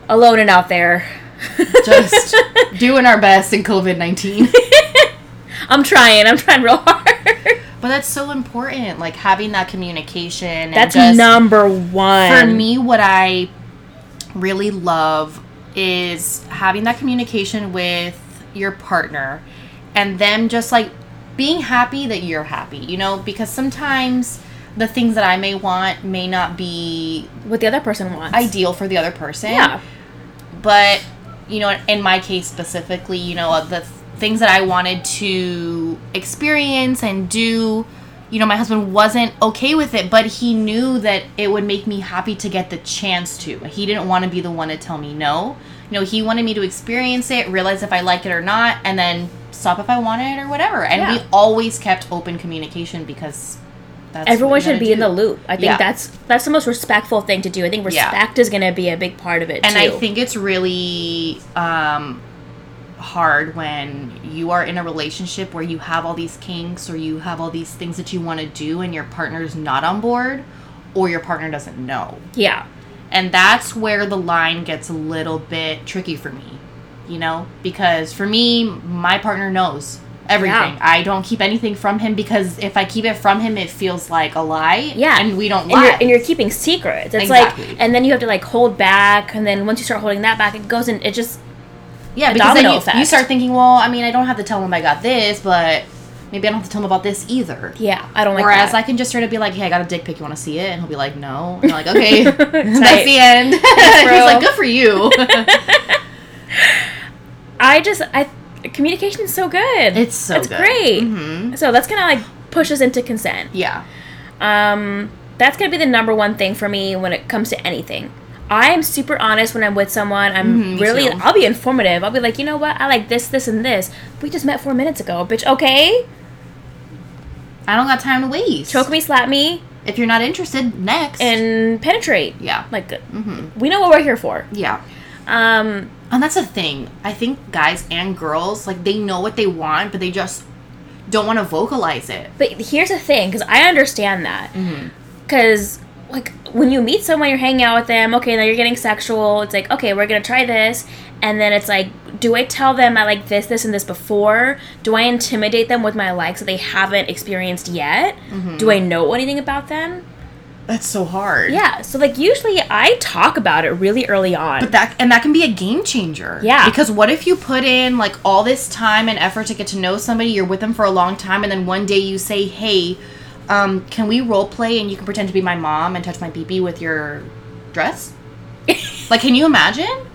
Speaker 2: alone and out there.
Speaker 1: just [LAUGHS] doing our best in covid-19 [LAUGHS]
Speaker 2: I'm trying. I'm trying real hard.
Speaker 1: but that's so important like having that communication and
Speaker 2: That's
Speaker 1: just-
Speaker 2: number one.
Speaker 1: for me what i really love is having that communication with your partner and them just like being happy that you're happy you know because sometimes the things that i may want may not be
Speaker 2: What the other person wants.
Speaker 1: ideal for the other person
Speaker 2: Yeah.
Speaker 1: but you know in my case specifically you know the th- things that i wanted to experience and do you know my husband wasn't okay with it but he knew that it would make me happy to get the chance to he didn't want to be the one to tell me no you know he wanted me to experience it realize if i like it or not and then stop if i want it or whatever and we always kept open communication because that's
Speaker 2: Everyone should be in the loop. I think
Speaker 1: Yeah.
Speaker 2: that's that's the most respectful thing to do. I think
Speaker 1: Yeah.
Speaker 2: respect is going to be a big part of it
Speaker 1: and
Speaker 2: too.
Speaker 1: I think it's really um, hard when you are in a relationship where you have all these kinks or you have all these things that you want to do and your partner's not on board or your partner doesn't know.
Speaker 2: yeah.
Speaker 1: And that's where the line gets a little bit tricky for me, you know? Because for me, my partner knows everything.
Speaker 2: Yeah.
Speaker 1: I don't keep anything from him because if I keep it from him, it feels like a lie.
Speaker 2: Yeah.
Speaker 1: And we don't
Speaker 2: and
Speaker 1: lie.
Speaker 2: you're, and you're keeping secrets. It's
Speaker 1: Exactly.
Speaker 2: like, and then you have to like hold back, and then once you start holding that back, it goes and It just
Speaker 1: Yeah, because then you, you start thinking, well, I mean, I don't have to tell him I got this, but maybe I don't have to tell him about this either.
Speaker 2: yeah, I don't like
Speaker 1: Whereas
Speaker 2: that.
Speaker 1: I can just sort of be like, hey, I got a dick pic, you want to see it? And he'll be like, no. And I'm like, okay, [LAUGHS] that's the end. [LAUGHS] He's like, good for you. [LAUGHS]
Speaker 2: I just I communication is so good.
Speaker 1: It's so
Speaker 2: it's
Speaker 1: good.
Speaker 2: great.
Speaker 1: Mhm.
Speaker 2: So that's gonna like push us into consent.
Speaker 1: Yeah.
Speaker 2: Um, that's gonna be the number one thing for me when it comes to anything. I am super honest when I'm with someone. I'm
Speaker 1: Mhm,
Speaker 2: really. I'll be informative. I'll be like, you know what? I like this, this, and this. We just met four minutes ago, bitch. Okay,
Speaker 1: I don't got time to waste.
Speaker 2: choke me, slap me,
Speaker 1: If you're not interested, next.
Speaker 2: and penetrate.
Speaker 1: yeah.
Speaker 2: Like,
Speaker 1: mm-hmm.
Speaker 2: we know what we're here for.
Speaker 1: Yeah.
Speaker 2: Um,
Speaker 1: And that's the thing. I think guys and girls, like, they know what they want, but they just don't want to vocalize it.
Speaker 2: but here's the thing, because I understand that.
Speaker 1: Mm-hmm.
Speaker 2: because like when you meet someone you're hanging out with them okay now you're getting sexual it's like okay we're gonna try this and then it's like do i tell them i like this this and this before do i intimidate them with my likes that they haven't experienced yet
Speaker 1: Mm-hmm.
Speaker 2: do i know anything about them
Speaker 1: That's so hard.
Speaker 2: yeah so like usually i talk about it really early on
Speaker 1: But that and that can be a game changer.
Speaker 2: Yeah.
Speaker 1: Because what if you put in like all this time and effort to get to know somebody, you're with them for a long time, and then one day you say, "Hey, um, can we role play and you can pretend to be my mom and touch my pee with your dress?" [LAUGHS] like, can you imagine?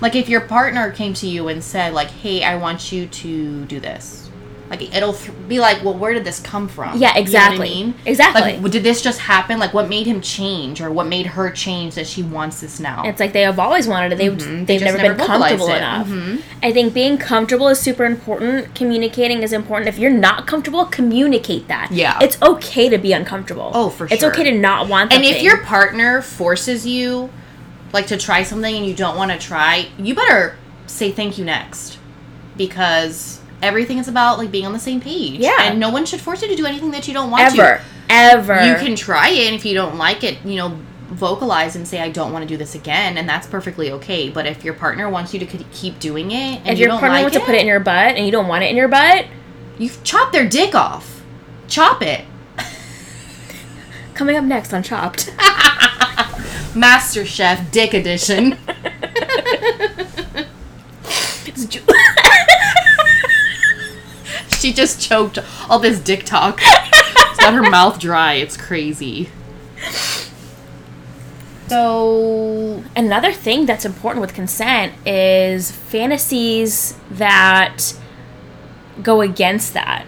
Speaker 1: Like, if your partner came to you and said, "Like, hey, I want you to do this." Like it'll th- be like, well, where did this come from?
Speaker 2: Yeah,
Speaker 1: You know
Speaker 2: exactly.
Speaker 1: I mean?
Speaker 2: Exactly.
Speaker 1: Like, did this just happen? Like, what made him change, or what made her change that she wants this now?
Speaker 2: it's like they have always wanted it they,
Speaker 1: Mhm. They
Speaker 2: they've never,
Speaker 1: never
Speaker 2: been comfortable
Speaker 1: it.
Speaker 2: enough
Speaker 1: Mhm.
Speaker 2: i think being comfortable is super important communicating is important if you're not comfortable communicate that
Speaker 1: Yeah.
Speaker 2: it's okay to be uncomfortable
Speaker 1: Oh, for sure.
Speaker 2: it's okay to not want
Speaker 1: And
Speaker 2: something.
Speaker 1: if your partner forces you, like to try something and you don't want to try, you better say thank you next, because everything is about like being on the same page.
Speaker 2: Yeah.
Speaker 1: and no one should force you to do anything that you don't want
Speaker 2: to. ever
Speaker 1: ever. You can try it, and if you don't like it, you know, vocalize and say I don't want to do this again, and that's perfectly okay. But if your partner wants you to keep doing it, and
Speaker 2: if
Speaker 1: you
Speaker 2: your
Speaker 1: don't
Speaker 2: partner
Speaker 1: like
Speaker 2: wants to put it in your butt and you don't want it in your butt
Speaker 1: you chop their dick off. Chop it. [LAUGHS]
Speaker 2: coming up next on chopped [LAUGHS]
Speaker 1: Master Chef Dick Edition. [LAUGHS]
Speaker 2: It's ju- [LAUGHS]
Speaker 1: She just choked all this dick talk. She's got her [LAUGHS] mouth dry. It's crazy. So,
Speaker 2: another thing that's important with consent is fantasies that go against that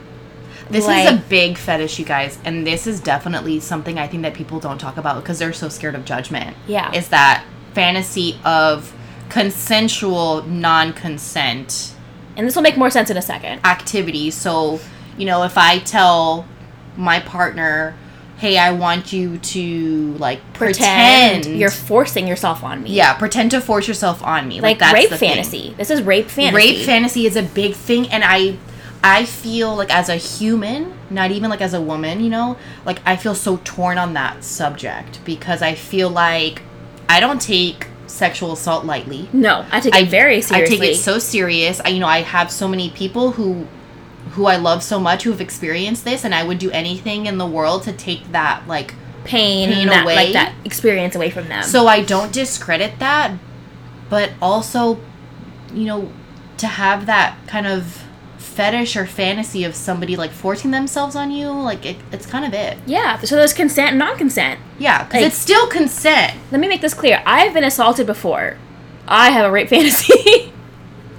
Speaker 1: this is a big fetish, you guys, and this is definitely something I think that people don't talk about because they're so scared of judgment.
Speaker 2: Yeah.
Speaker 1: Is that fantasy of consensual non consent
Speaker 2: and this will make more sense in a second
Speaker 1: Activities. So, you know, if I tell my partner, hey, I want you to like
Speaker 2: pretend,
Speaker 1: pretend,
Speaker 2: you're forcing yourself on me
Speaker 1: yeah, pretend to force yourself on me.
Speaker 2: like,
Speaker 1: that's
Speaker 2: rape
Speaker 1: the thing.
Speaker 2: fantasy this is rape fantasy
Speaker 1: Rape fantasy is a big thing, and I, I feel like as a human, not even like as a woman, you know, like I feel so torn on that subject because I feel like I don't take sexual assault lightly.
Speaker 2: no i take it very seriously
Speaker 1: I take it so serious. I, you know, I have so many people who, who I love so much who have experienced this, and I would do anything in the world to take that like
Speaker 2: pain,
Speaker 1: pain
Speaker 2: that,
Speaker 1: away.
Speaker 2: like that experience away from them
Speaker 1: So I don't discredit that, but also, you know, to have that kind of fetish or fantasy of somebody like forcing themselves on you, like it, it's kind of it.
Speaker 2: yeah so there's consent and non-consent
Speaker 1: Yeah, because
Speaker 2: Like-
Speaker 1: it's still consent.
Speaker 2: let me make this clear i've been assaulted before i have a rape [LAUGHS] fantasy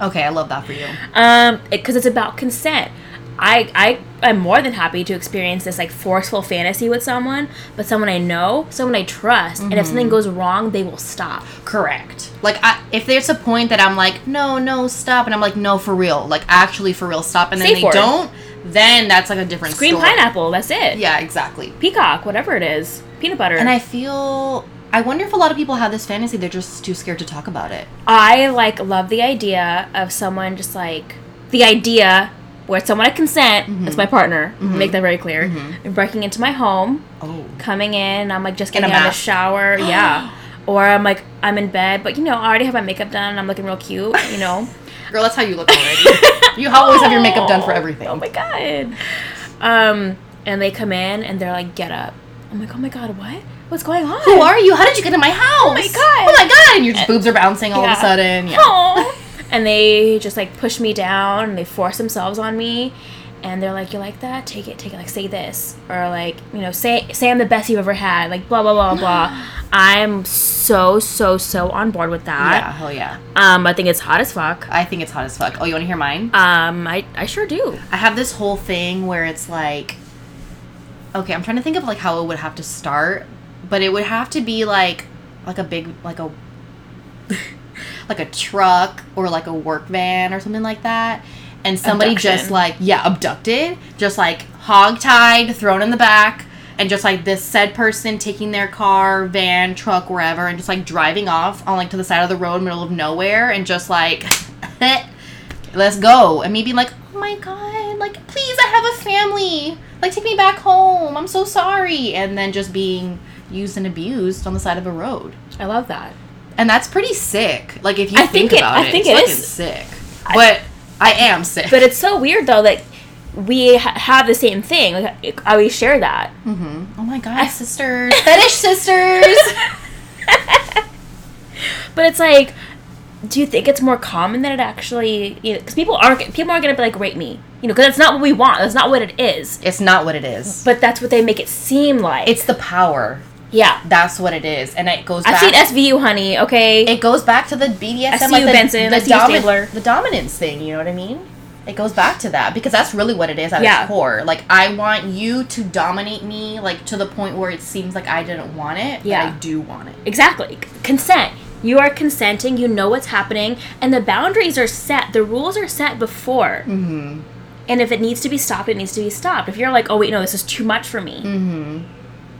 Speaker 1: Okay, I love that for you.
Speaker 2: um because it's about consent I, I I'm more than happy to experience this like forceful fantasy with someone, but someone I know, someone I trust, and if something
Speaker 1: Mm-hmm.
Speaker 2: goes wrong, they will stop.
Speaker 1: Correct. Like, I, if there's a point that I'm like, no, no, stop, and I'm like, no, for real, like actually for real, stop, and then
Speaker 2: Safe
Speaker 1: they
Speaker 2: word.
Speaker 1: don't, then that's like a different
Speaker 2: Green pineapple, that's it.
Speaker 1: Yeah, exactly.
Speaker 2: Peacock, whatever it is, peanut butter.
Speaker 1: And I feel, I wonder if a lot of people have this fantasy, they're just too scared to talk about it.
Speaker 2: I like love the idea of someone just like the idea where someone at consent,
Speaker 1: Mm-hmm.
Speaker 2: that's my partner, make that very clear, breaking into my home,
Speaker 1: Oh.
Speaker 2: coming in, I'm like just getting out of the shower, [GASPS] yeah. Or I'm like I'm in bed, but you know, I already have my makeup done, I'm looking real cute, you know. [LAUGHS]
Speaker 1: Girl, that's how you look already. you [LAUGHS] always have your makeup done for everything.
Speaker 2: Oh my god. Um, and they come in and they're like, get up. I'm like, oh my god, what? What's going on?
Speaker 1: Who are you? How did you get in my house? Oh
Speaker 2: my God.
Speaker 1: Oh my god! And your boobs are bouncing all of a sudden. Yeah.
Speaker 2: Aw. [LAUGHS] and they just like push me down and they force themselves on me and they're like you like that take it take it like say this or like you know say say i'm the best you've ever had like blah blah blah blah [GASPS] i'm so so so on board with that.
Speaker 1: Yeah, hell yeah.
Speaker 2: um i think it's hot as fuck
Speaker 1: I think it's hot as fuck. Oh, you want to hear mine?
Speaker 2: um i i sure do
Speaker 1: I have this whole thing where it's like, okay, I'm trying to think of like how it would have to start, but it would have to be like, like a big, like a, like a truck or like a work van or something like that, and somebody just like yeah abducted, just like hog tied, thrown in the back. And just like this said person taking their car, van, truck, wherever, and just like driving off on like to the side of the road, middle of nowhere, and just like [LAUGHS] let's go. And me being like, oh my god, like, please, I have a family. Like, take me back home. I'm so sorry. And then just being used and abused on the side of a road.
Speaker 2: i love that
Speaker 1: And that's pretty sick. Like, if you
Speaker 2: I
Speaker 1: think,
Speaker 2: think it-
Speaker 1: about
Speaker 2: I
Speaker 1: it,
Speaker 2: think
Speaker 1: it's
Speaker 2: it
Speaker 1: fucking
Speaker 2: is.
Speaker 1: sick. but I am sick.
Speaker 2: but it's so weird though that we ha- have the same thing like i always share that
Speaker 1: hmm Oh my god, sisters. [LAUGHS] Fetish sisters. [LAUGHS]
Speaker 2: But it's like, do you think it's more common than it actually? You know, because people aren't people aren't gonna be like rate me, you know, because that's not what we want. That's not what it is.
Speaker 1: it's not what it is.
Speaker 2: But that's what they make it seem like.
Speaker 1: It's the power.
Speaker 2: Yeah.
Speaker 1: That's what it is. And it goes
Speaker 2: I've
Speaker 1: back.
Speaker 2: seen SVU, honey. Okay.
Speaker 1: it goes back to the BDSM,
Speaker 2: see
Speaker 1: like the,
Speaker 2: Benson.
Speaker 1: the,
Speaker 2: you,
Speaker 1: domi- the dominance thing. You know what I mean? It goes back to that because that's really what it is at
Speaker 2: Yeah.
Speaker 1: its core. Like I want you to dominate me, like to the point where it seems like I didn't want it,
Speaker 2: Yeah.
Speaker 1: but I do want it.
Speaker 2: exactly. Consent. You are consenting. You know what's happening, and the boundaries are set. The rules are set before.
Speaker 1: Mm-hmm.
Speaker 2: And if it needs to be stopped, it needs to be stopped. If you're like, oh wait, no, this is too much for me.
Speaker 1: Mm-hmm.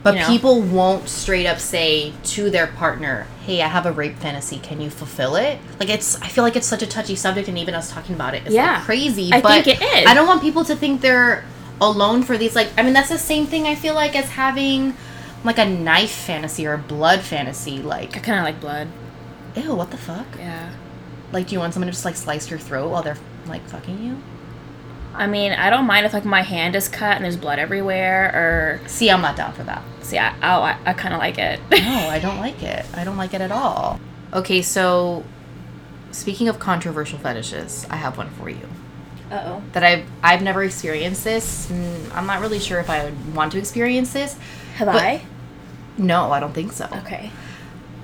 Speaker 1: But
Speaker 2: You know?
Speaker 1: people won't straight up say to their partner, "Hey, I have a rape fantasy. Can you fulfill it?" Like it's. I feel like it's such a touchy subject, and even us talking about it is
Speaker 2: Yeah.
Speaker 1: like crazy.
Speaker 2: I
Speaker 1: but
Speaker 2: think it is.
Speaker 1: I don't want people to think they're alone for these. Like, I mean, that's the same thing. I feel like as having like a knife fantasy or a blood fantasy. Like, I
Speaker 2: kind of like blood.
Speaker 1: ew, what the fuck?
Speaker 2: Yeah.
Speaker 1: Like, do you want someone to just like slice your throat while they're like fucking you?
Speaker 2: I mean, I don't mind if like my hand is cut and there's blood everywhere, or
Speaker 1: See, I'm not down for that.
Speaker 2: see, I, oh, I, I kind of like it.
Speaker 1: No, [LAUGHS] I don't like it. I don't like it at all. Okay, so speaking of controversial fetishes, I have one for you.
Speaker 2: Uh oh.
Speaker 1: That I've I've never experienced this. Mm, I'm not really sure if I would want to experience this.
Speaker 2: Have I?
Speaker 1: No, I don't think so.
Speaker 2: Okay.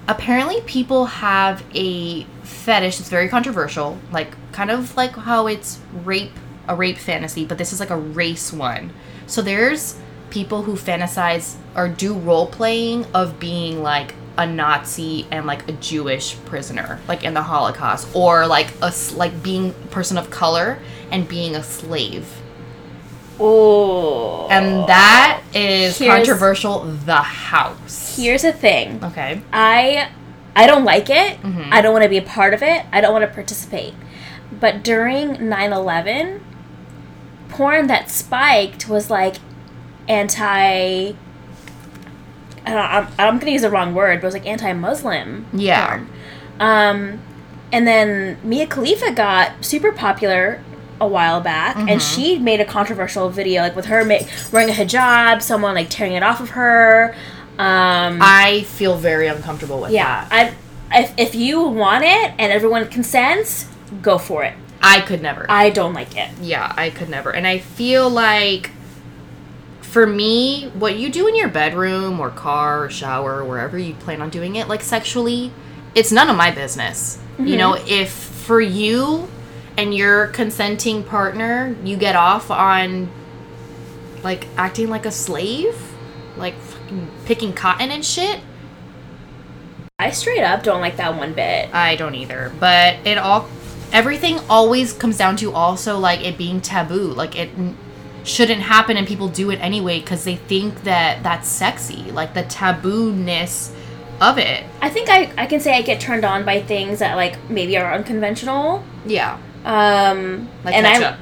Speaker 1: Apparently, people have a fetish. It's very controversial, like kind of like how it's rape, a rape fantasy, but this is like a race one. So there's people who fantasize or do role playing of being like a Nazi and like a Jewish prisoner, like in the Holocaust, or like a like being a person of color and being a slave.
Speaker 2: Oh.
Speaker 1: And that is
Speaker 2: Here's-
Speaker 1: controversial. The house.
Speaker 2: Here's the thing.
Speaker 1: Okay.
Speaker 2: I I don't like it.
Speaker 1: Mhm.
Speaker 2: I don't want to be a part of it. I don't want to participate. But during 9/11, porn that spiked was like anti I don't, I'm, to use the wrong word, but it was like anti-Muslim.
Speaker 1: Yeah.
Speaker 2: porn. Um, and then Mia Khalifa got super popular a while back, and
Speaker 1: Mhm.
Speaker 2: she made a controversial video, like with her ma- wearing a hijab, someone like tearing it off of her. Um,
Speaker 1: I feel very uncomfortable with
Speaker 2: yeah,
Speaker 1: that.
Speaker 2: I, if, if you want it and everyone consents, go for it.
Speaker 1: I could never.
Speaker 2: I don't like it.
Speaker 1: yeah, I could never. And I feel like for me, what you do in your bedroom or car or shower or wherever you plan on doing it, like sexually, it's none of my business. You mm-hmm. know, if for you and your consenting partner, you get off on like acting like a slave, like fucking picking cotton and shit,
Speaker 2: I straight up don't like that one bit.
Speaker 1: I don't either. But it all, everything always comes down to also like it being taboo. Like it shouldn't happen, and people do it anyway because they think that that's sexy. Like the taboo-ness of it.
Speaker 2: I think I, I can say I get turned on by things that like maybe are unconventional.
Speaker 1: Yeah,
Speaker 2: Um,
Speaker 1: like
Speaker 2: and
Speaker 1: ketchup.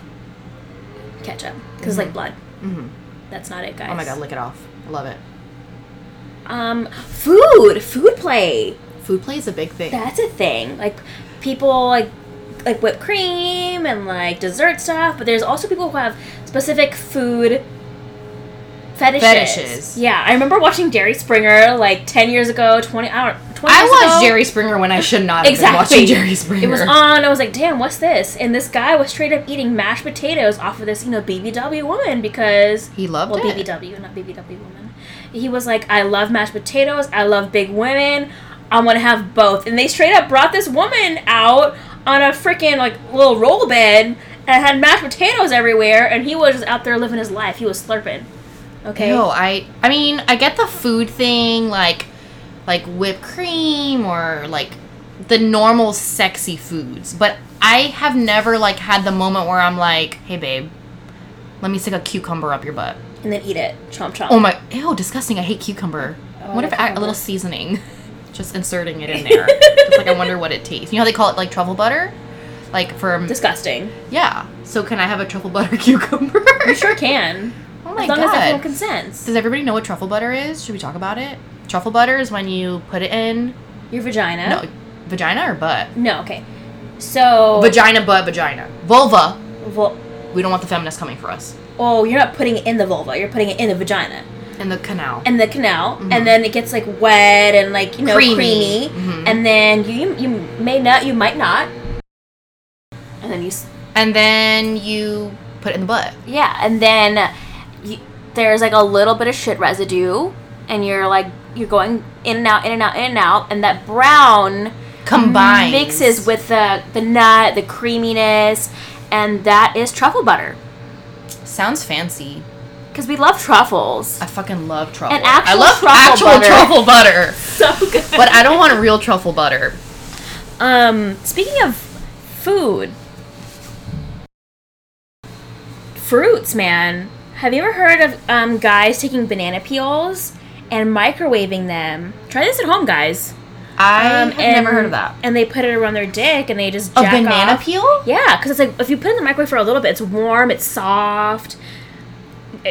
Speaker 2: I'm ketchup because like blood.
Speaker 1: hmm
Speaker 2: That's not it, guys.
Speaker 1: Oh my god, lick it off. I love it.
Speaker 2: Um, food, food play.
Speaker 1: Food play is a big thing.
Speaker 2: That's a thing. Like people like like whipped cream and like dessert stuff, but there's also people who have specific food fetishes.
Speaker 1: Fetishes.
Speaker 2: Yeah, I remember watching Jerry Springer like 10 years ago, 20 I don't 20
Speaker 1: I watched
Speaker 2: ago.
Speaker 1: Jerry Springer when I should not have
Speaker 2: Exactly.
Speaker 1: been watching Jerry Springer.
Speaker 2: It was on. I was like, damn, what's this? And this guy was straight up eating mashed potatoes off of this, you know, BBW woman because
Speaker 1: He loved
Speaker 2: well,
Speaker 1: it.
Speaker 2: BBW, not BBW woman. He was like, I love mashed potatoes. I love big women. I'm gonna have both. And they straight up brought this woman out on a freaking like little roll bed and had mashed potatoes everywhere. And he was just out there living his life. He was slurping. Okay.
Speaker 1: Ew, I I mean, I get the food thing, like like whipped cream or like the normal sexy foods, but I have never like had the moment where I'm like, "Hey babe, let me stick a cucumber up your butt."
Speaker 2: And then eat it. Chomp chomp.
Speaker 1: Oh my, ew, disgusting. I hate cucumber.
Speaker 2: Oh,
Speaker 1: what
Speaker 2: I
Speaker 1: if I, a little seasoning? [LAUGHS] Just inserting it in there. It's like I wonder what it tastes. You know how they call it like truffle butter? Like for um,
Speaker 2: Disgusting.
Speaker 1: yeah. So can I have a truffle butter [LAUGHS] cucumber?
Speaker 2: You sure can.
Speaker 1: Oh my
Speaker 2: as long as everyone
Speaker 1: god.
Speaker 2: consents.
Speaker 1: Does everybody know what truffle butter is? Should we talk about it? Truffle butter is when you put it in
Speaker 2: Your vagina.
Speaker 1: no vagina or butt.
Speaker 2: No, okay. So
Speaker 1: Vagina, butt, vagina. Vulva.
Speaker 2: Well,
Speaker 1: We don't want the feminists coming for us.
Speaker 2: oh, you're not putting it in the vulva. You're putting it in the vagina
Speaker 1: In the canal.
Speaker 2: and the canal, and then it gets like wet and like you know
Speaker 1: Creamy.
Speaker 2: creamy,
Speaker 1: Mhm.
Speaker 2: and then you you may not, you might not, and then you
Speaker 1: And then you put it in the butt.
Speaker 2: yeah, and then you, there's like a little bit of shit residue, and you're like you're going in and out, in and out, in and out, and that brown
Speaker 1: Combines.
Speaker 2: mixes with the the nut, the creaminess, and that is truffle butter.
Speaker 1: Sounds fancy.
Speaker 2: Because we love truffles.
Speaker 1: I fucking love truffles.
Speaker 2: And actual
Speaker 1: I love
Speaker 2: truffle
Speaker 1: actual
Speaker 2: butter.
Speaker 1: truffle butter. [LAUGHS]
Speaker 2: So good.
Speaker 1: But I don't want real truffle butter.
Speaker 2: Um, speaking of food, fruits, man. Have you ever heard of um, guys taking banana peels and microwaving them? Try this at home, guys.
Speaker 1: I
Speaker 2: Um,
Speaker 1: have never heard of that.
Speaker 2: And they put it around their dick and they just
Speaker 1: A banana
Speaker 2: off.
Speaker 1: peel?
Speaker 2: Yeah, because it's like if you put it in the microwave for a little bit, it's warm, it's soft.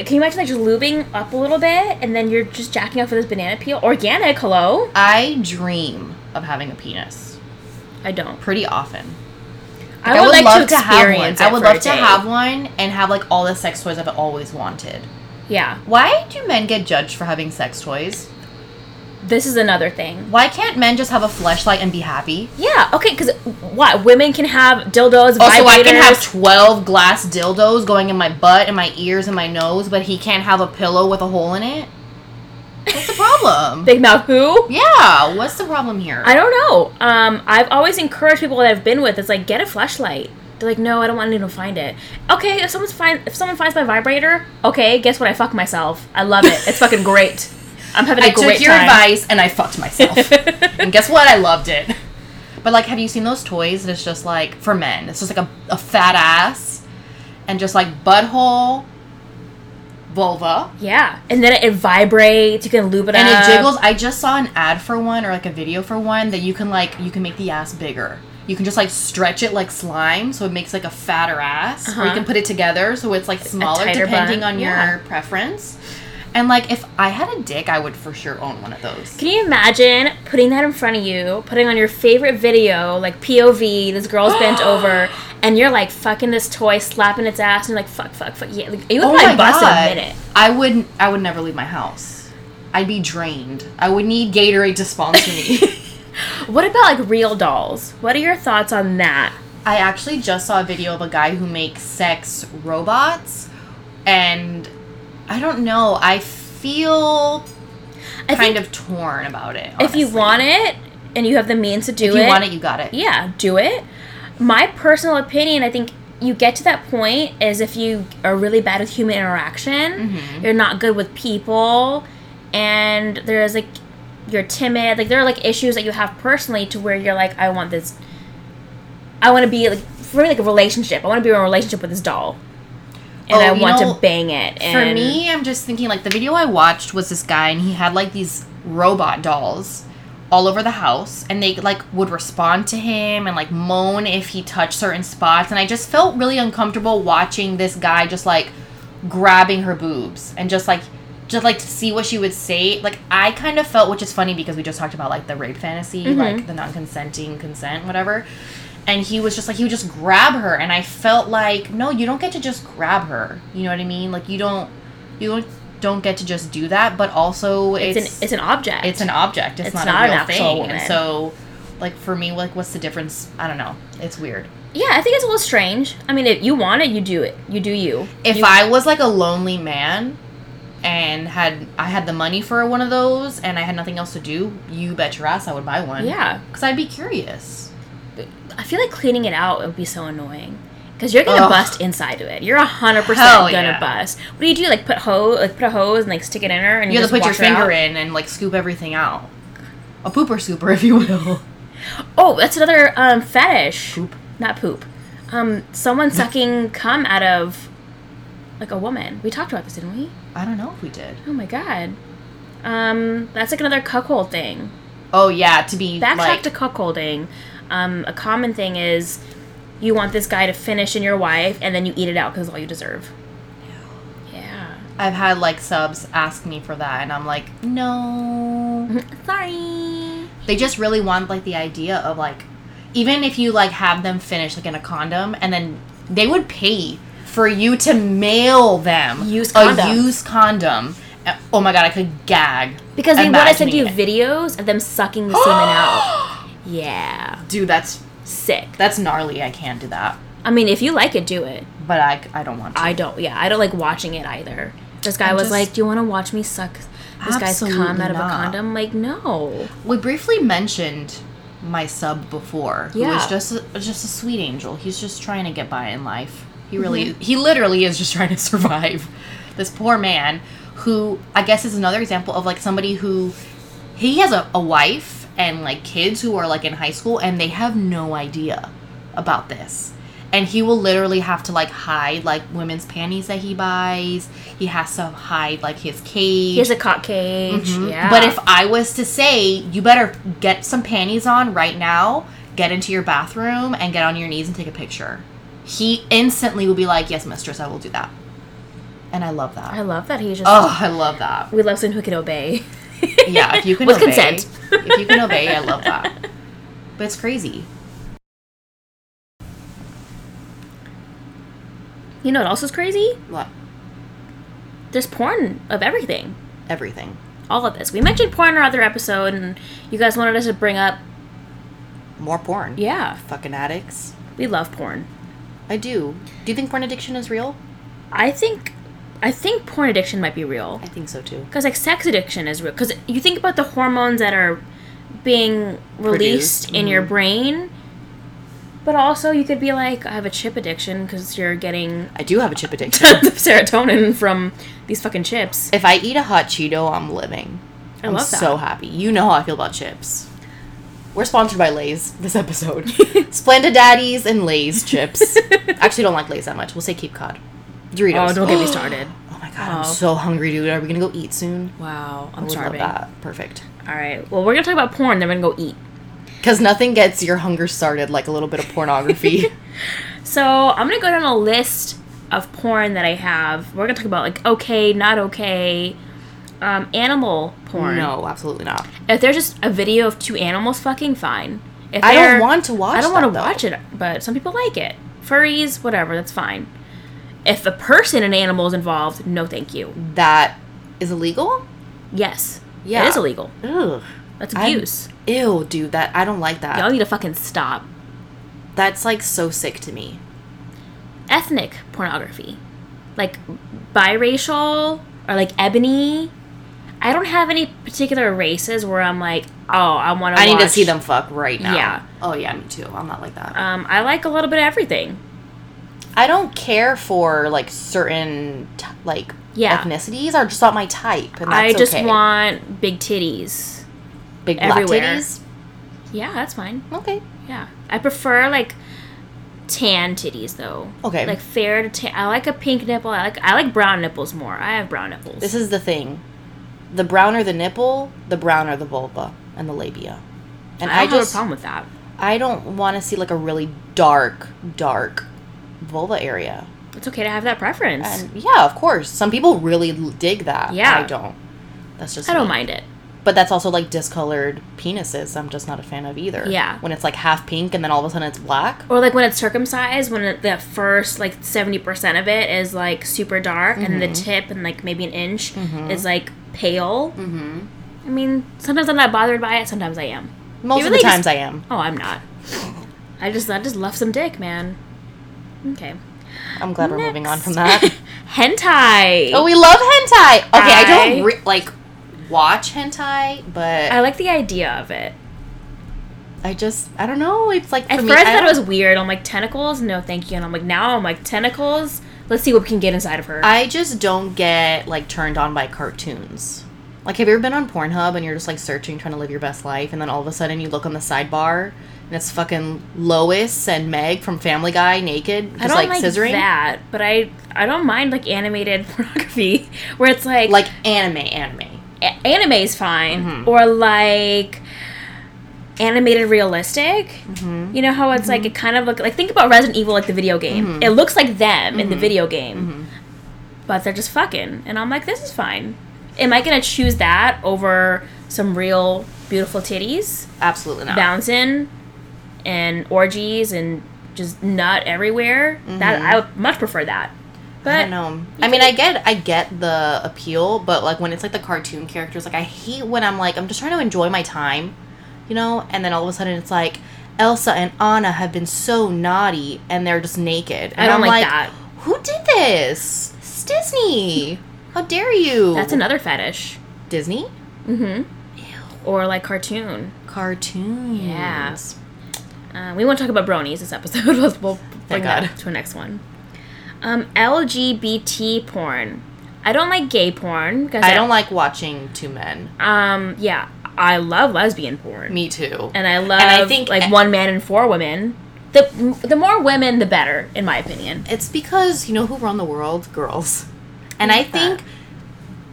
Speaker 2: Can you imagine like just lubing up a little bit and then you're just jacking off with this banana peel? Organic, hello?
Speaker 1: I dream of having a penis
Speaker 2: I don't.
Speaker 1: pretty often.
Speaker 2: I would, like
Speaker 1: love
Speaker 2: to
Speaker 1: have one. I would love to have one and have like all the sex toys I've always wanted.
Speaker 2: Yeah,
Speaker 1: Why do men get judged for having sex toys?
Speaker 2: This is another thing.
Speaker 1: Why can't men just have a fleshlight and be happy?
Speaker 2: Yeah, okay, because what women can have dildos,
Speaker 1: Also,
Speaker 2: vibrators.
Speaker 1: I can have twelve glass dildos going in my butt and my ears and my nose, but he can't have a pillow with a hole in it. What's the [LAUGHS] problem?
Speaker 2: big mouth. Who?
Speaker 1: yeah, what's the problem here?
Speaker 2: I don't know. Um, I've always encouraged people that I've been with. It's like get a flashlight. They're like, no, I don't want anyone to find it. Okay, if someone's find if someone finds my vibrator, okay, guess what? I fuck myself. I love it. It's fucking great. [LAUGHS] I'm having a
Speaker 1: I
Speaker 2: great
Speaker 1: took your
Speaker 2: time.
Speaker 1: advice and I fucked myself. [LAUGHS] and guess what? I loved it. But like, have you seen those toys? that It's just like for men. It's just like a, a fat ass and just like butthole, vulva,
Speaker 2: Yeah, and then it, it vibrates. You can lube it
Speaker 1: and
Speaker 2: up.
Speaker 1: it jiggles. I just saw an ad for one or like a video for one that you can like you can make the ass bigger. You can just like stretch it like slime, so it makes like a fatter ass. Or you
Speaker 2: Uh-huh.
Speaker 1: can put it together so it's like smaller depending
Speaker 2: bun.
Speaker 1: on
Speaker 2: Yeah.
Speaker 1: your preference. And like if I had a dick, I would for sure own one of those.
Speaker 2: Can you imagine putting that in front of you, putting on your favorite video, like POV, this girl's bent [GASPS] over, and you're like fucking this toy, slapping its ass, and you're like, fuck, fuck, fuck. Yeah, like, you would oh probably bust in a minute.
Speaker 1: I would I would never leave my house. I'd be drained. I would need Gatorade to sponsor me. [LAUGHS] [LAUGHS]
Speaker 2: What about like real dolls? What are your thoughts on that?
Speaker 1: I actually just saw a video of a guy who makes sex robots and I don't know, I feel
Speaker 2: I
Speaker 1: kind of torn about it.
Speaker 2: if you want it and you have the means to do
Speaker 1: if
Speaker 2: it,
Speaker 1: you want it, you got it.
Speaker 2: yeah, do it. My personal opinion, I think you get to that point is if you are really bad with human interaction,
Speaker 1: Mhm.
Speaker 2: you're not good with people, and there's like you're timid. Like there are like issues that you have personally to where you're like, I want this. I want to be like for me like a relationship. I want to be in a relationship with this doll, and
Speaker 1: Oh,
Speaker 2: I want
Speaker 1: know,
Speaker 2: to bang it. And
Speaker 1: For me, I'm just thinking like the video I watched was this guy and he had like these robot dolls all over the house and they like would respond to him and like moan if he touched certain spots and I just felt really uncomfortable watching this guy just like grabbing her boobs and just like just like to see what she would say like I kind of felt which is funny because we just talked about like the rape fantasy
Speaker 2: Mhm.
Speaker 1: like the non-consenting consent whatever and he was just like he would just grab her and i felt like no you don't get to just grab her you know what i mean like you don't you don't don't get to just do that, but also
Speaker 2: It's,
Speaker 1: it's
Speaker 2: an it's an object.
Speaker 1: it's an object. It's,
Speaker 2: It's
Speaker 1: not,
Speaker 2: not
Speaker 1: a
Speaker 2: an
Speaker 1: real
Speaker 2: actual
Speaker 1: thing.
Speaker 2: woman.
Speaker 1: And so, like for me, like what's the difference? I don't know. It's weird.
Speaker 2: yeah. I think it's a little strange. I mean, if you want it, you do it. You do you.
Speaker 1: If
Speaker 2: You-
Speaker 1: I was like a lonely man and had I had the money for one of those and I had nothing else to do, you bet your ass I would buy one.
Speaker 2: yeah,
Speaker 1: Because I'd be curious.
Speaker 2: I feel like cleaning it out would be so annoying. Because you're gonna
Speaker 1: Ugh.
Speaker 2: bust inside of it. You're a hundred percent gonna
Speaker 1: yeah.
Speaker 2: bust. What do you do? Like put hose, like put a hose and like stick it in her, and
Speaker 1: You
Speaker 2: you,
Speaker 1: have to put your finger
Speaker 2: out?
Speaker 1: in and like scoop everything out. A pooper scooper, [LAUGHS] if you will.
Speaker 2: Oh, that's another um, fetish.
Speaker 1: Poop.
Speaker 2: Not poop. Um, someone [LAUGHS] sucking cum out of like a woman. We talked about this, didn't we?
Speaker 1: I don't know if we did.
Speaker 2: Oh my god. Um, that's like another cuckold thing.
Speaker 1: Oh yeah, to be
Speaker 2: Backtrack
Speaker 1: like
Speaker 2: to cuckolding. Um, a common thing is you want this guy to finish in your wife, and then you eat it out because all you deserve. Yeah.
Speaker 1: I've had like subs ask me for that, and I'm like, no. [LAUGHS]
Speaker 2: Sorry.
Speaker 1: They just really want like the idea of like, even if you like have them finish like in a condom, and then they would pay for you to mail them
Speaker 2: Used
Speaker 1: a
Speaker 2: condom.
Speaker 1: used condom. Oh my god, I could gag
Speaker 2: Because they want to send you
Speaker 1: it.
Speaker 2: videos of them sucking the semen out. [GASPS] [GASPS] [GASPS] Yeah.
Speaker 1: Dude, that's
Speaker 2: Sick.
Speaker 1: that's gnarly. I can't do that,
Speaker 2: I mean, if you like it, do it.
Speaker 1: but I I don't want to.
Speaker 2: I don't. Yeah, I don't like watching it either. This guy
Speaker 1: I'm
Speaker 2: was
Speaker 1: just-
Speaker 2: like, "Do you want to watch me suck this guy's cum out of a condom?" Like, no.
Speaker 1: We briefly mentioned my sub before, who
Speaker 2: Yeah.
Speaker 1: was just a, just a sweet angel. He's just trying to get by in life. He really,
Speaker 2: Mm-hmm.
Speaker 1: he literally is just [LAUGHS] trying to survive. This poor man, who I guess is another example of like somebody who he has a, a wife and like kids who are like in high school and they have no idea about this. And he will literally have to like hide like women's panties that he buys. He has to hide like his cage.
Speaker 2: He has a cock cage. Mm-hmm. Yeah.
Speaker 1: But if I was to say, you better get some panties on right now, get into your bathroom, and get on your knees and take a picture, he instantly would be like, Yes, mistress, I will do that. And I love that.
Speaker 2: I love that he just.
Speaker 1: Oh, I love that.
Speaker 2: We love someone who can obey.
Speaker 1: Yeah, if you [LAUGHS] can
Speaker 2: with
Speaker 1: obey,
Speaker 2: consent.
Speaker 1: If you can obey, I love that. But it's crazy.
Speaker 2: You know what else is crazy?
Speaker 1: What?
Speaker 2: There's porn of everything.
Speaker 1: Everything.
Speaker 2: All of this. We mentioned porn in our other episode, and you guys wanted us to bring up.
Speaker 1: More porn.
Speaker 2: Yeah,
Speaker 1: Fucking addicts.
Speaker 2: we love porn.
Speaker 1: I do. Do you think porn addiction is real?
Speaker 2: I think, I think porn addiction might be real.
Speaker 1: I think so too.
Speaker 2: Because like sex addiction is real. Because you think about the hormones that are being released
Speaker 1: Produced,
Speaker 2: in your
Speaker 1: mhm.
Speaker 2: brain, but also you could be like, I have a chip addiction because you're getting
Speaker 1: I do have a chip addiction. [LAUGHS]
Speaker 2: of serotonin from these fucking chips.
Speaker 1: if I eat a hot Cheeto, I'm living.
Speaker 2: I
Speaker 1: I'm
Speaker 2: love that.
Speaker 1: so happy. You know how I feel about chips. We're sponsored by Lay's this episode. [LAUGHS] Splenda Daddies and Lay's chips. [LAUGHS] Actually, don't like Lay's that much. We'll say Cape Cod. Doritos.
Speaker 2: Oh, don't get me [GASPS] started.
Speaker 1: Oh my god, I'm
Speaker 2: Oh.
Speaker 1: so hungry, dude. Are we gonna go eat soon?
Speaker 2: Wow, I'm starving.
Speaker 1: that. Perfect.
Speaker 2: All right. Well, we're gonna talk about porn. Then we're gonna go eat.
Speaker 1: Because nothing gets your hunger started like a little bit of pornography. [LAUGHS]
Speaker 2: So I'm gonna go down a list of porn that I have. We're gonna talk about like okay, not okay, um, animal porn.
Speaker 1: no, absolutely not.
Speaker 2: If there's just a video of two animals fucking, fine. If
Speaker 1: I don't want to watch. It.
Speaker 2: I don't
Speaker 1: want
Speaker 2: to watch it, but some people like it. Furries, whatever, that's fine. If a person and animal is involved, no, thank you.
Speaker 1: That is illegal.
Speaker 2: Yes,
Speaker 1: Yeah.
Speaker 2: it is illegal.
Speaker 1: Ugh.
Speaker 2: That's
Speaker 1: I'm-
Speaker 2: abuse.
Speaker 1: Ew, dude. That I don't like that.
Speaker 2: Y'all need to fucking stop.
Speaker 1: That's like so sick to me.
Speaker 2: Ethnic pornography, like biracial or like ebony. I don't have any particular races where I'm like, oh, I want to.
Speaker 1: I need to see them fuck right now.
Speaker 2: Yeah.
Speaker 1: Oh yeah, me too. I'm not like that.
Speaker 2: Um, I like a little bit of everything.
Speaker 1: I don't care for like certain t- like
Speaker 2: Yeah.
Speaker 1: ethnicities are just not my type, and
Speaker 2: I just
Speaker 1: okay.
Speaker 2: want big titties.
Speaker 1: big black
Speaker 2: everywhere.
Speaker 1: titties.
Speaker 2: Yeah, that's fine.
Speaker 1: Okay.
Speaker 2: Yeah, I prefer like tan titties though.
Speaker 1: Okay.
Speaker 2: Like fair to tan. I like a pink nipple. I like I like brown nipples more. I have brown nipples.
Speaker 1: This is the thing. The browner the nipple, the browner the vulva and the labia. And
Speaker 2: I
Speaker 1: I,
Speaker 2: don't have a problem with that.
Speaker 1: I don't want to see like a really dark, dark vulva area.
Speaker 2: It's okay to have that preference.
Speaker 1: And yeah, of course, some people really dig that.
Speaker 2: Yeah.
Speaker 1: I don't. That's just
Speaker 2: I don't mind it.
Speaker 1: But that's also like discolored penises. I'm just not a fan of either.
Speaker 2: Yeah.
Speaker 1: When it's like half pink and then all of a sudden it's black.
Speaker 2: Or like when it's circumcised, when it, the first like seventy percent of it is like super dark, and
Speaker 1: Mm-hmm.
Speaker 2: the tip and like maybe an inch is like pale. Mm-hmm. I mean, sometimes I'm not bothered by it. Sometimes I am.
Speaker 1: Most
Speaker 2: You
Speaker 1: of the
Speaker 2: really just-
Speaker 1: times I am.
Speaker 2: Oh, I'm not. I just I just love some dick, man. Okay.
Speaker 1: I'm glad we're moving on from that. [LAUGHS]
Speaker 2: hentai.
Speaker 1: oh, we love hentai. Okay, I,
Speaker 2: I-
Speaker 1: don't re- like watch hentai, but
Speaker 2: I like the idea of it.
Speaker 1: I just I don't know. It's like
Speaker 2: At
Speaker 1: for
Speaker 2: first,
Speaker 1: me,
Speaker 2: I thought it was weird. I'm like tentacles, no, thank you. And I'm like now I'm like tentacles. Let's see what we can get inside of her.
Speaker 1: I just don't get like turned on by cartoons. Like, have you ever been on Pornhub and you're just like searching, trying to live your best life, and then all of a sudden you look on the sidebar it's fucking Lois and Meg from Family Guy naked, just
Speaker 2: I don't
Speaker 1: like,
Speaker 2: like,
Speaker 1: scissoring,
Speaker 2: that, but I I don't mind like animated [LAUGHS] pornography where it's like
Speaker 1: like anime, anime.
Speaker 2: a- anime is fine
Speaker 1: Mhm.
Speaker 2: or like animated realistic.
Speaker 1: Mm-hmm.
Speaker 2: You know how it's like it kind of look like think about Resident Evil like the video game.
Speaker 1: Mhm.
Speaker 2: It looks like them in the
Speaker 1: Mhm.
Speaker 2: video game,
Speaker 1: Mm-hmm.
Speaker 2: but they're just fucking, and I'm like this is fine. Am I gonna choose that over some real beautiful titties
Speaker 1: Absolutely not.
Speaker 2: bouncing and orgies and just nut everywhere? That
Speaker 1: Mhm.
Speaker 2: I would much prefer that. But
Speaker 1: I don't know. I mean, I get, I get the appeal, but like when it's like the cartoon characters, like I hate when I'm like, I'm just trying to enjoy my time, you know, and then all of a sudden it's like Elsa and Anna have been so naughty, and they're just naked. And
Speaker 2: I don't
Speaker 1: I'm
Speaker 2: like that.
Speaker 1: Who did this? It's Disney. How dare you?
Speaker 2: That's another fetish.
Speaker 1: Disney
Speaker 2: Mm-hmm. Or like cartoon.
Speaker 1: cartoons.
Speaker 2: Yeah. Uh, we won't talk about bronies this episode. we'll, [LAUGHS] we'll bring that to a next one. Um, LGBT porn. I don't like gay porn because
Speaker 1: I don't like watching two men.
Speaker 2: Um, yeah, I love lesbian porn,
Speaker 1: Me too.
Speaker 2: and I love and
Speaker 1: I think-
Speaker 2: like one man and four women. The the more women, the better, in my opinion.
Speaker 1: It's because you know who run the world? Girls. And I
Speaker 2: like that.
Speaker 1: think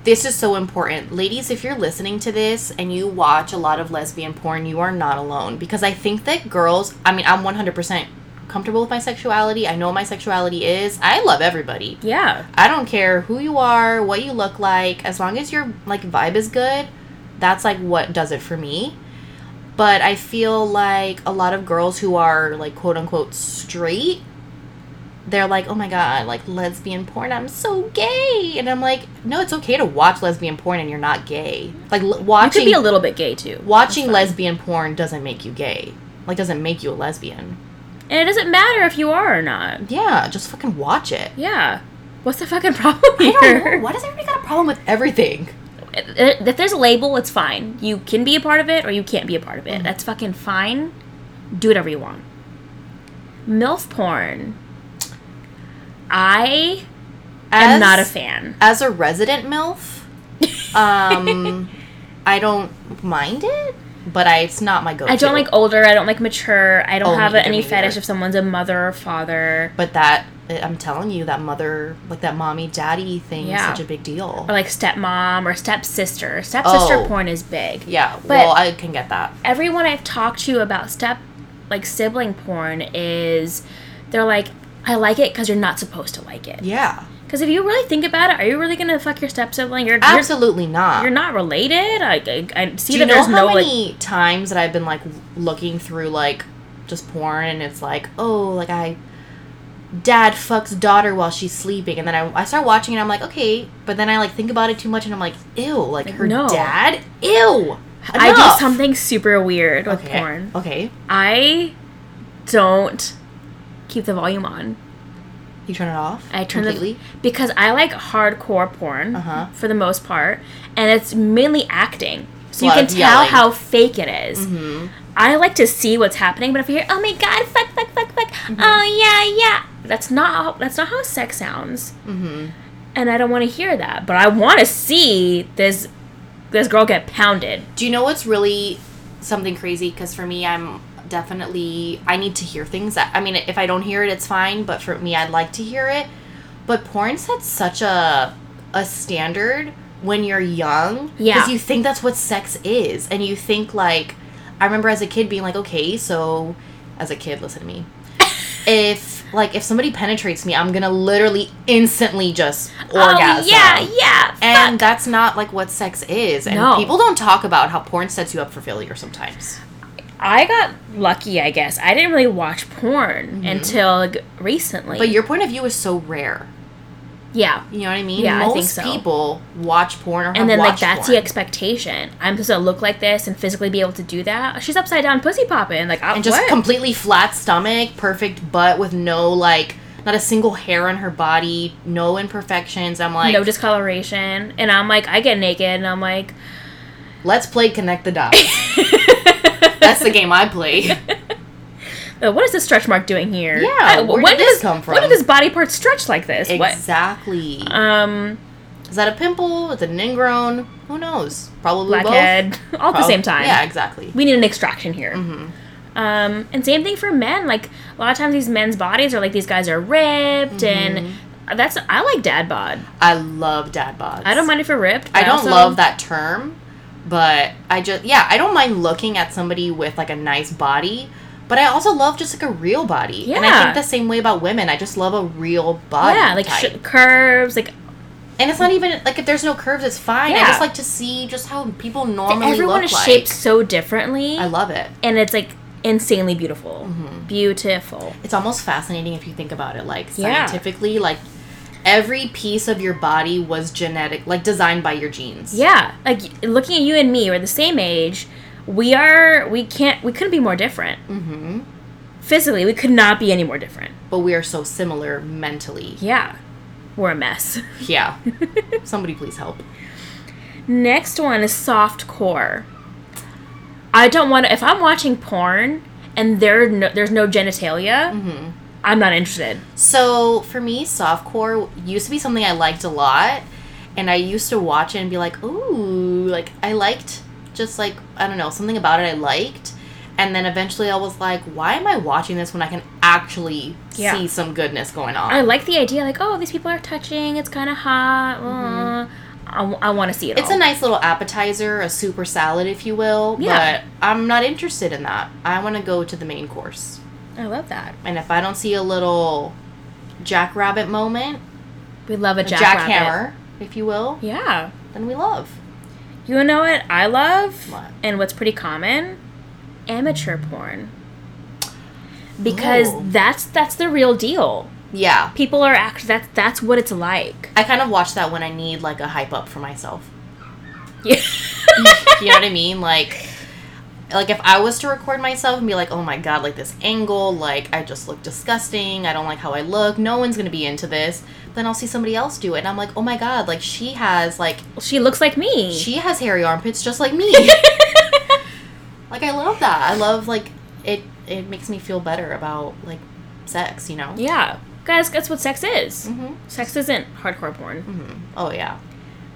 Speaker 1: this is so important. Ladies, if you're listening to this and you watch a lot of lesbian porn, you are not alone. Because I think that girls, I mean, I'm 100% comfortable with my sexuality. I know what my sexuality is. I love everybody.
Speaker 2: Yeah,
Speaker 1: I don't care who you are, what you look like, as long as your like vibe is good, that's like what does it for me. But I feel like a lot of girls who are like quote unquote straight, they're like, "Oh my god, like lesbian porn, I'm so gay." And I'm like, "No, it's okay to watch lesbian porn and you're not gay." Like l-
Speaker 2: you could be a little bit gay too.
Speaker 1: watching lesbian porn doesn't make you gay. Like doesn't make you a lesbian.
Speaker 2: and it doesn't matter if you are or not.
Speaker 1: Yeah, just fucking watch it.
Speaker 2: Yeah, what's the fucking [LAUGHS] problem
Speaker 1: I
Speaker 2: here?
Speaker 1: don't know. Why does everybody got a problem with everything?
Speaker 2: If there's a label, it's fine. You can be a part of it or you can't be a part of
Speaker 1: Mm-hmm.
Speaker 2: it. That's fucking fine. Do whatever you want. MILF porn. I am
Speaker 1: As-
Speaker 2: not a fan.
Speaker 1: as a resident MILF, um, [LAUGHS] I don't mind it, but I, it's not my go-to.
Speaker 2: I don't like older. I don't like mature. I don't
Speaker 1: Oh,
Speaker 2: have any fetish
Speaker 1: neither.
Speaker 2: if someone's a mother or father.
Speaker 1: But that I'm telling you, that mother, like that mommy daddy thing,
Speaker 2: Yeah.
Speaker 1: is such a big deal.
Speaker 2: Or like stepmom or stepsister. Stepsister
Speaker 1: Oh.
Speaker 2: porn is big.
Speaker 1: yeah,
Speaker 2: But-
Speaker 1: well, I can get that.
Speaker 2: Everyone I've talked to about step, like sibling porn, is they're like, I like it because you're not supposed to like it.
Speaker 1: Yeah,
Speaker 2: Because if you really think about it, are you really gonna fuck your step sibling? You're, you're
Speaker 1: absolutely not.
Speaker 2: you're not related. I, I, I see
Speaker 1: Do you know
Speaker 2: there's
Speaker 1: how
Speaker 2: no like.
Speaker 1: many times that I've been like looking through like just porn and it's like, oh, like I dad fucks daughter while she's sleeping and then I, I start watching and I'm like, okay, but then I like think about it too much and I'm like, ew, like, her
Speaker 2: no.
Speaker 1: dad? Ew.
Speaker 2: I do something super weird with
Speaker 1: okay.
Speaker 2: porn.
Speaker 1: Okay.
Speaker 2: I don't keep the volume on.
Speaker 1: You turn it off?
Speaker 2: I turn
Speaker 1: completely.
Speaker 2: the because I like hardcore porn
Speaker 1: Uh-huh.
Speaker 2: for the most part, and it's mainly acting, so you can tell
Speaker 1: yelling.
Speaker 2: how fake it is.
Speaker 1: Mhm.
Speaker 2: I like to see what's happening, but if you hear, "Oh my god, fuck, fuck, fuck, fuck,"
Speaker 1: Mm-hmm.
Speaker 2: oh yeah, yeah, that's not how, that's not how sex sounds,
Speaker 1: Mhm.
Speaker 2: and I don't want to hear that. But I want to see this this girl get pounded.
Speaker 1: Do you know what's really something crazy? Because for me, I'm definitely I need to hear things. I mean, if I don't hear it, it's fine. But for me, I'd like to hear it. But porn sets such a a standard when you're young.
Speaker 2: Yeah.
Speaker 1: Because you think that's what sex is, and you think like I remember as a kid being like, okay, so as a kid, listen to me. [LAUGHS] if like if somebody penetrates me, I'm gonna literally instantly just orgasm.
Speaker 2: Oh, yeah, yeah.
Speaker 1: And that's not like what sex is. And
Speaker 2: No.
Speaker 1: people don't talk about how porn sets you up for failure sometimes.
Speaker 2: I got lucky, I guess. I didn't really watch porn until like, recently.
Speaker 1: Mm-hmm. But your point of view is so rare.
Speaker 2: yeah.
Speaker 1: You know what I mean?
Speaker 2: Yeah, I think so.
Speaker 1: people watch porn or have
Speaker 2: And then like that's
Speaker 1: porn.
Speaker 2: the expectation. I'm supposed to look like this and physically be able to do that. She's upside down pussy popping. Like I,
Speaker 1: and just
Speaker 2: what?
Speaker 1: completely flat stomach, perfect butt with no like not a single hair on her body, no imperfections. I'm like,
Speaker 2: no discoloration. And I'm like, I get naked and I'm like,
Speaker 1: let's play connect the dots. [LAUGHS] That's the game I play. [LAUGHS]
Speaker 2: "Uh, what is this stretch mark doing here?
Speaker 1: Yeah,
Speaker 2: I-
Speaker 1: where
Speaker 2: when
Speaker 1: did this
Speaker 2: does-
Speaker 1: come
Speaker 2: When
Speaker 1: from?
Speaker 2: did this body part stretch like this? What?
Speaker 1: exactly.
Speaker 2: Um,
Speaker 1: Is that a pimple? Is it an ingrown? Who knows? Probably
Speaker 2: blackhead, [LAUGHS] all at the same time.
Speaker 1: Yeah, exactly.
Speaker 2: we need an extraction here.
Speaker 1: Mm-hmm.
Speaker 2: Um, and same thing for men. Like a lot of times, these men's bodies are like these guys are ripped,
Speaker 1: Mm-hmm.
Speaker 2: and that's I like dad bod.
Speaker 1: I love dad bods.
Speaker 2: I don't mind if you're ripped.
Speaker 1: I don't
Speaker 2: also-
Speaker 1: love that term, but I just yeah, I don't mind looking at somebody with like a nice body, but I also love just like a real body. Yeah. And I think the same way about women. I just love a real body.
Speaker 2: Yeah, like sh- curves, like
Speaker 1: and it's not even like if there's no curves, it's fine. I just like to see just how people normally
Speaker 2: everyone is
Speaker 1: like.
Speaker 2: shaped so differently,
Speaker 1: I love it.
Speaker 2: and it's like insanely beautiful,
Speaker 1: Mm-hmm.
Speaker 2: beautiful.
Speaker 1: It's almost fascinating if you think about it, like
Speaker 2: Yeah.
Speaker 1: scientifically, like every piece of your body was genetic, like designed by your genes.
Speaker 2: Yeah, like looking at you and me, we're the same age. We are. We can't. We couldn't be more different.
Speaker 1: Mm-hmm.
Speaker 2: Physically, we could not be any more different.
Speaker 1: But we are so similar mentally.
Speaker 2: Yeah, we're a mess.
Speaker 1: Yeah. [LAUGHS] Somebody please help.
Speaker 2: Next one is soft core. I don't want to. If I'm watching porn and there no, there's no genitalia,
Speaker 1: Mm-hmm.
Speaker 2: I'm not interested.
Speaker 1: So for me, softcore used to be something I liked a lot, and I used to watch it and be like, "Ooh, like I liked just like I don't know something about it I liked." And then eventually I was like, "Why am I watching this when I can actually
Speaker 2: Yeah.
Speaker 1: see some goodness going on?"
Speaker 2: I like the idea, like, oh, these people are touching. It's kind of hot. Uh, I, want to see it.
Speaker 1: Mm-hmm. it's
Speaker 2: all.
Speaker 1: a nice little appetizer, a super salad, if you will.
Speaker 2: Yeah.
Speaker 1: But I'm not interested in that. I want to go to the main course.
Speaker 2: I love that.
Speaker 1: And if I don't see a little jackrabbit moment,
Speaker 2: We love a
Speaker 1: a
Speaker 2: jackrabbit.
Speaker 1: jackhammer, if you will,
Speaker 2: Yeah.
Speaker 1: then we love.
Speaker 2: You know what I love?
Speaker 1: What?
Speaker 2: And what's pretty common? Amateur porn. Because
Speaker 1: Oh.
Speaker 2: that's that's the real deal.
Speaker 1: Yeah.
Speaker 2: People are act that's that's what it's like.
Speaker 1: I kind of watch that when I need like a hype up for myself.
Speaker 2: Yeah.
Speaker 1: You know what I [LAUGHS] mean? Like like if I was to record myself and be like, "Oh my god, like this angle, like I just look disgusting. I don't like how I look. No one's going to be into this." Then I'll see somebody else do it and I'm like, "Oh my god, like she has like
Speaker 2: she looks like me.
Speaker 1: she has hairy armpits just like me." [LAUGHS] like I love that. I love like it it makes me feel better about like sex, you know?
Speaker 2: yeah. Guys, that's what sex is.
Speaker 1: Mhm.
Speaker 2: Sex isn't hardcore porn.
Speaker 1: Mhm. Oh yeah.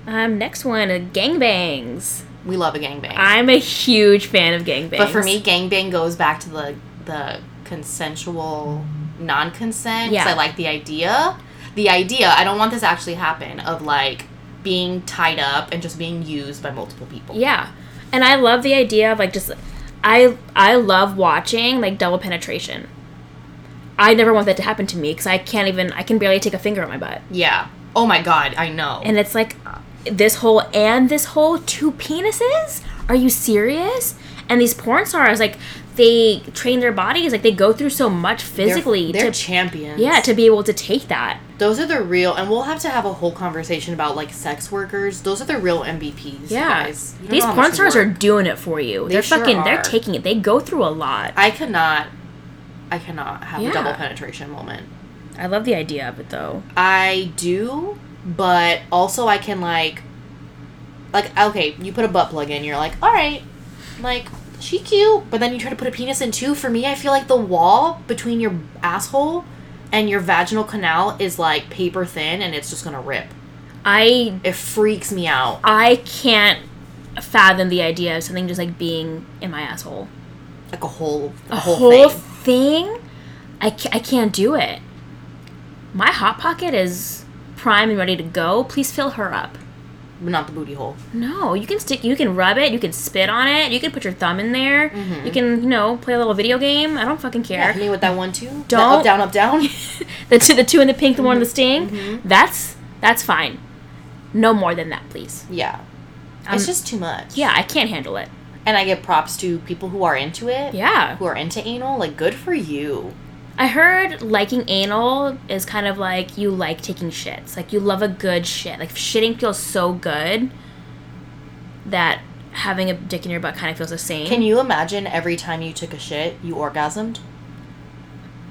Speaker 2: Um, next one, gangbangs.
Speaker 1: We love a gangbang.
Speaker 2: I'm a huge fan of gangbangs.
Speaker 1: But for me, gangbang goes back to the the consensual non-consent.
Speaker 2: Yeah.
Speaker 1: I like the idea. The idea. I don't want this to actually happen of like being tied up and just being used by multiple people.
Speaker 2: Yeah. And I love the idea of like just I I love watching like double penetration. I never want that to happen to me because I can't even I can barely take a finger on my butt.
Speaker 1: Yeah. Oh my god, I know.
Speaker 2: And it's like this whole and this whole two penises? Are you serious? And these porn stars like they train their bodies like they go through so much
Speaker 1: They're-
Speaker 2: physically
Speaker 1: they're,
Speaker 2: to
Speaker 1: champions.
Speaker 2: yeah to be able to take that.
Speaker 1: those are the real, and we'll have to have a whole conversation about like sex workers. Those are the real MVPs.
Speaker 2: Yeah.
Speaker 1: guys.
Speaker 2: These porn stars are doing it for you.
Speaker 1: They
Speaker 2: are
Speaker 1: sure
Speaker 2: fucking they're taking it. They go through a lot.
Speaker 1: I cannot. I cannot have
Speaker 2: Yeah.
Speaker 1: a double penetration moment.
Speaker 2: I love the idea of it though.
Speaker 1: I do, but also I can like, like okay, you put a butt plug in, you're like, all right, like she cute, but then you try to put a penis in too. For me, I feel like the wall between your asshole and your vaginal canal is like paper thin, and it's just gonna rip.
Speaker 2: I
Speaker 1: It freaks me out.
Speaker 2: I can't fathom the idea of something just like being in my asshole.
Speaker 1: Like a whole, a,
Speaker 2: A
Speaker 1: whole,
Speaker 2: whole,
Speaker 1: thing.
Speaker 2: thing? I, ca- I can't do it. My hot pocket is prime and ready to go. Please fill her up.
Speaker 1: not the booty hole.
Speaker 2: No, you can stick. You can rub it. You can spit on it. You can put your thumb in there.
Speaker 1: Mm-hmm.
Speaker 2: You can, you know, play a little video game. I don't fucking care.
Speaker 1: hit me with that one too. That
Speaker 2: Don't-
Speaker 1: up down up down. [LAUGHS]
Speaker 2: the two, the two in the pink, the one in the sting.
Speaker 1: Mm-hmm.
Speaker 2: That's that's fine. No more than that, please.
Speaker 1: yeah,
Speaker 2: Um,
Speaker 1: it's just too much.
Speaker 2: Yeah, I can't handle it.
Speaker 1: and I give props to people who are into it.
Speaker 2: Yeah,
Speaker 1: who are into anal. Like, good for you.
Speaker 2: I heard liking anal is kind of like you like taking shits. Like you love a good shit. Like shitting feels so good that having a dick in your butt kind of feels the same.
Speaker 1: Can you imagine every time you took a shit, you orgasmed?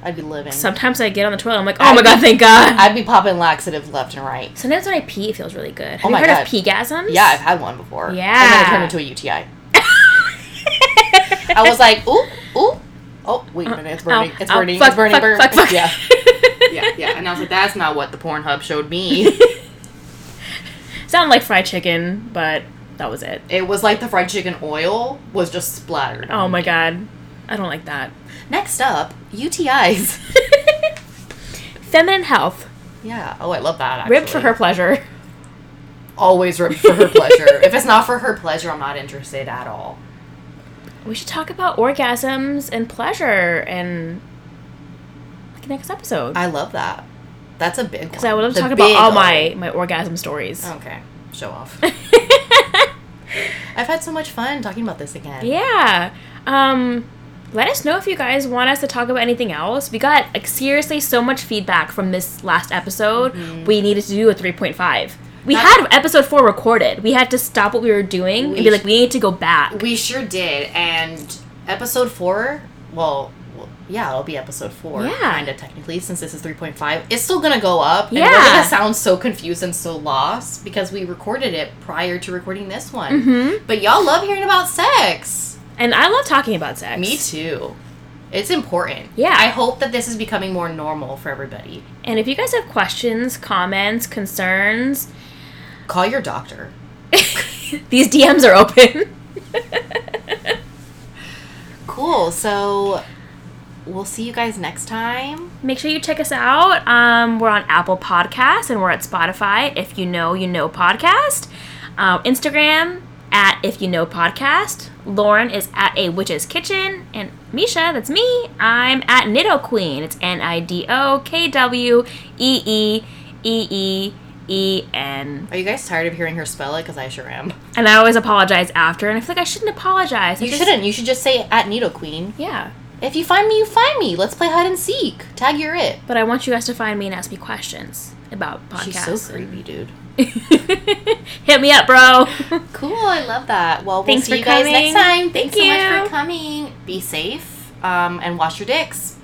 Speaker 1: I'd be living.
Speaker 2: Sometimes I get on the toilet. I'm like, oh my god, thank God.
Speaker 1: I'd be popping laxative left and right.
Speaker 2: Sometimes when I pee, it feels really good. Oh have
Speaker 1: Oh
Speaker 2: you
Speaker 1: my
Speaker 2: heard
Speaker 1: God.
Speaker 2: of peegasms?
Speaker 1: Yeah, I've had one before. Yeah, and then it turned into a UTI. [LAUGHS] I was like, ooh, ooh. Oh, wait a minute. It's [CLEARS THROAT] burning.
Speaker 2: Ow,
Speaker 1: it's
Speaker 2: ow,
Speaker 1: burning.
Speaker 2: fuck,
Speaker 1: it's burning.
Speaker 2: fuck,
Speaker 1: burn.
Speaker 2: fuck, fuck.
Speaker 1: Yeah. [LAUGHS] yeah, yeah. And I was like, that's not what the Pornhub showed me. [LAUGHS]
Speaker 2: Sound like fried chicken, but that was it.
Speaker 1: it was like the fried chicken oil was just splattered.
Speaker 2: Oh my god. I don't like that.
Speaker 1: Next up, UTIs. [LAUGHS]
Speaker 2: Feminine health.
Speaker 1: yeah. Oh, I love that. Actually.
Speaker 2: Ribbed for her pleasure.
Speaker 1: Always ripped for her pleasure. if it's not for her pleasure, I'm not interested at all.
Speaker 2: We should talk about orgasms and pleasure and like next episode.
Speaker 1: I love that. That's a big.
Speaker 2: Because I would love to
Speaker 1: The
Speaker 2: talk about all my, my orgasm stories.
Speaker 1: Okay, show off. [LAUGHS] I've had so much fun talking about this again.
Speaker 2: Yeah. Um, let us know if you guys want us to talk about anything else. We got like seriously so much feedback from this last episode. We needed to do a 3.5. We had episode 4 recorded. We had to stop what we were doing
Speaker 1: We
Speaker 2: and be like, we need to go back.
Speaker 1: We sure did. And episode four, well, yeah, it'll be episode four.
Speaker 2: Yeah.
Speaker 1: Kind of technically, since this is 3.5. It's still going to go up. And
Speaker 2: Yeah.
Speaker 1: we're going to sound so confused and so lost because we recorded it prior to recording this one.
Speaker 2: Mhm.
Speaker 1: But y'all love hearing about sex.
Speaker 2: And I love talking about sex.
Speaker 1: Me too. It's important.
Speaker 2: Yeah.
Speaker 1: I hope that this is becoming more normal for everybody.
Speaker 2: And if you guys have questions, comments, concerns,
Speaker 1: Call your doctor. [LAUGHS]
Speaker 2: these DMs are open. [LAUGHS]
Speaker 1: Cool. So we'll see you guys next time.
Speaker 2: Make sure you check us out. Um, we're on Apple Podcasts and we're at Spotify. If you know, you know podcast. Um, Instagram at if you know podcast. Lauren is at a witch's kitchen, and Misha, that's me. I'm at Nido Queen. It's N I D O K W E E E E E N.
Speaker 1: Are you guys tired of hearing her spell it? Because I sure am.
Speaker 2: And I always apologize after, and I feel like I shouldn't apologize. I
Speaker 1: You
Speaker 2: just-
Speaker 1: shouldn't. You should just say at Needle Queen.
Speaker 2: Yeah,
Speaker 1: If you find me, you find me. Let's play hide and seek. Tag your it.
Speaker 2: but I want you guys to find me and ask me questions about podcasts.
Speaker 1: She's so creepy, dude. [LAUGHS]
Speaker 2: Hit me up, bro. [LAUGHS]
Speaker 1: Cool. I love that. Well, we'll
Speaker 2: Thanks
Speaker 1: see
Speaker 2: for
Speaker 1: you guys
Speaker 2: coming.
Speaker 1: next time.
Speaker 2: Thank
Speaker 1: Thanks so much
Speaker 2: you.
Speaker 1: for coming. Be safe. Um, and wash your dicks.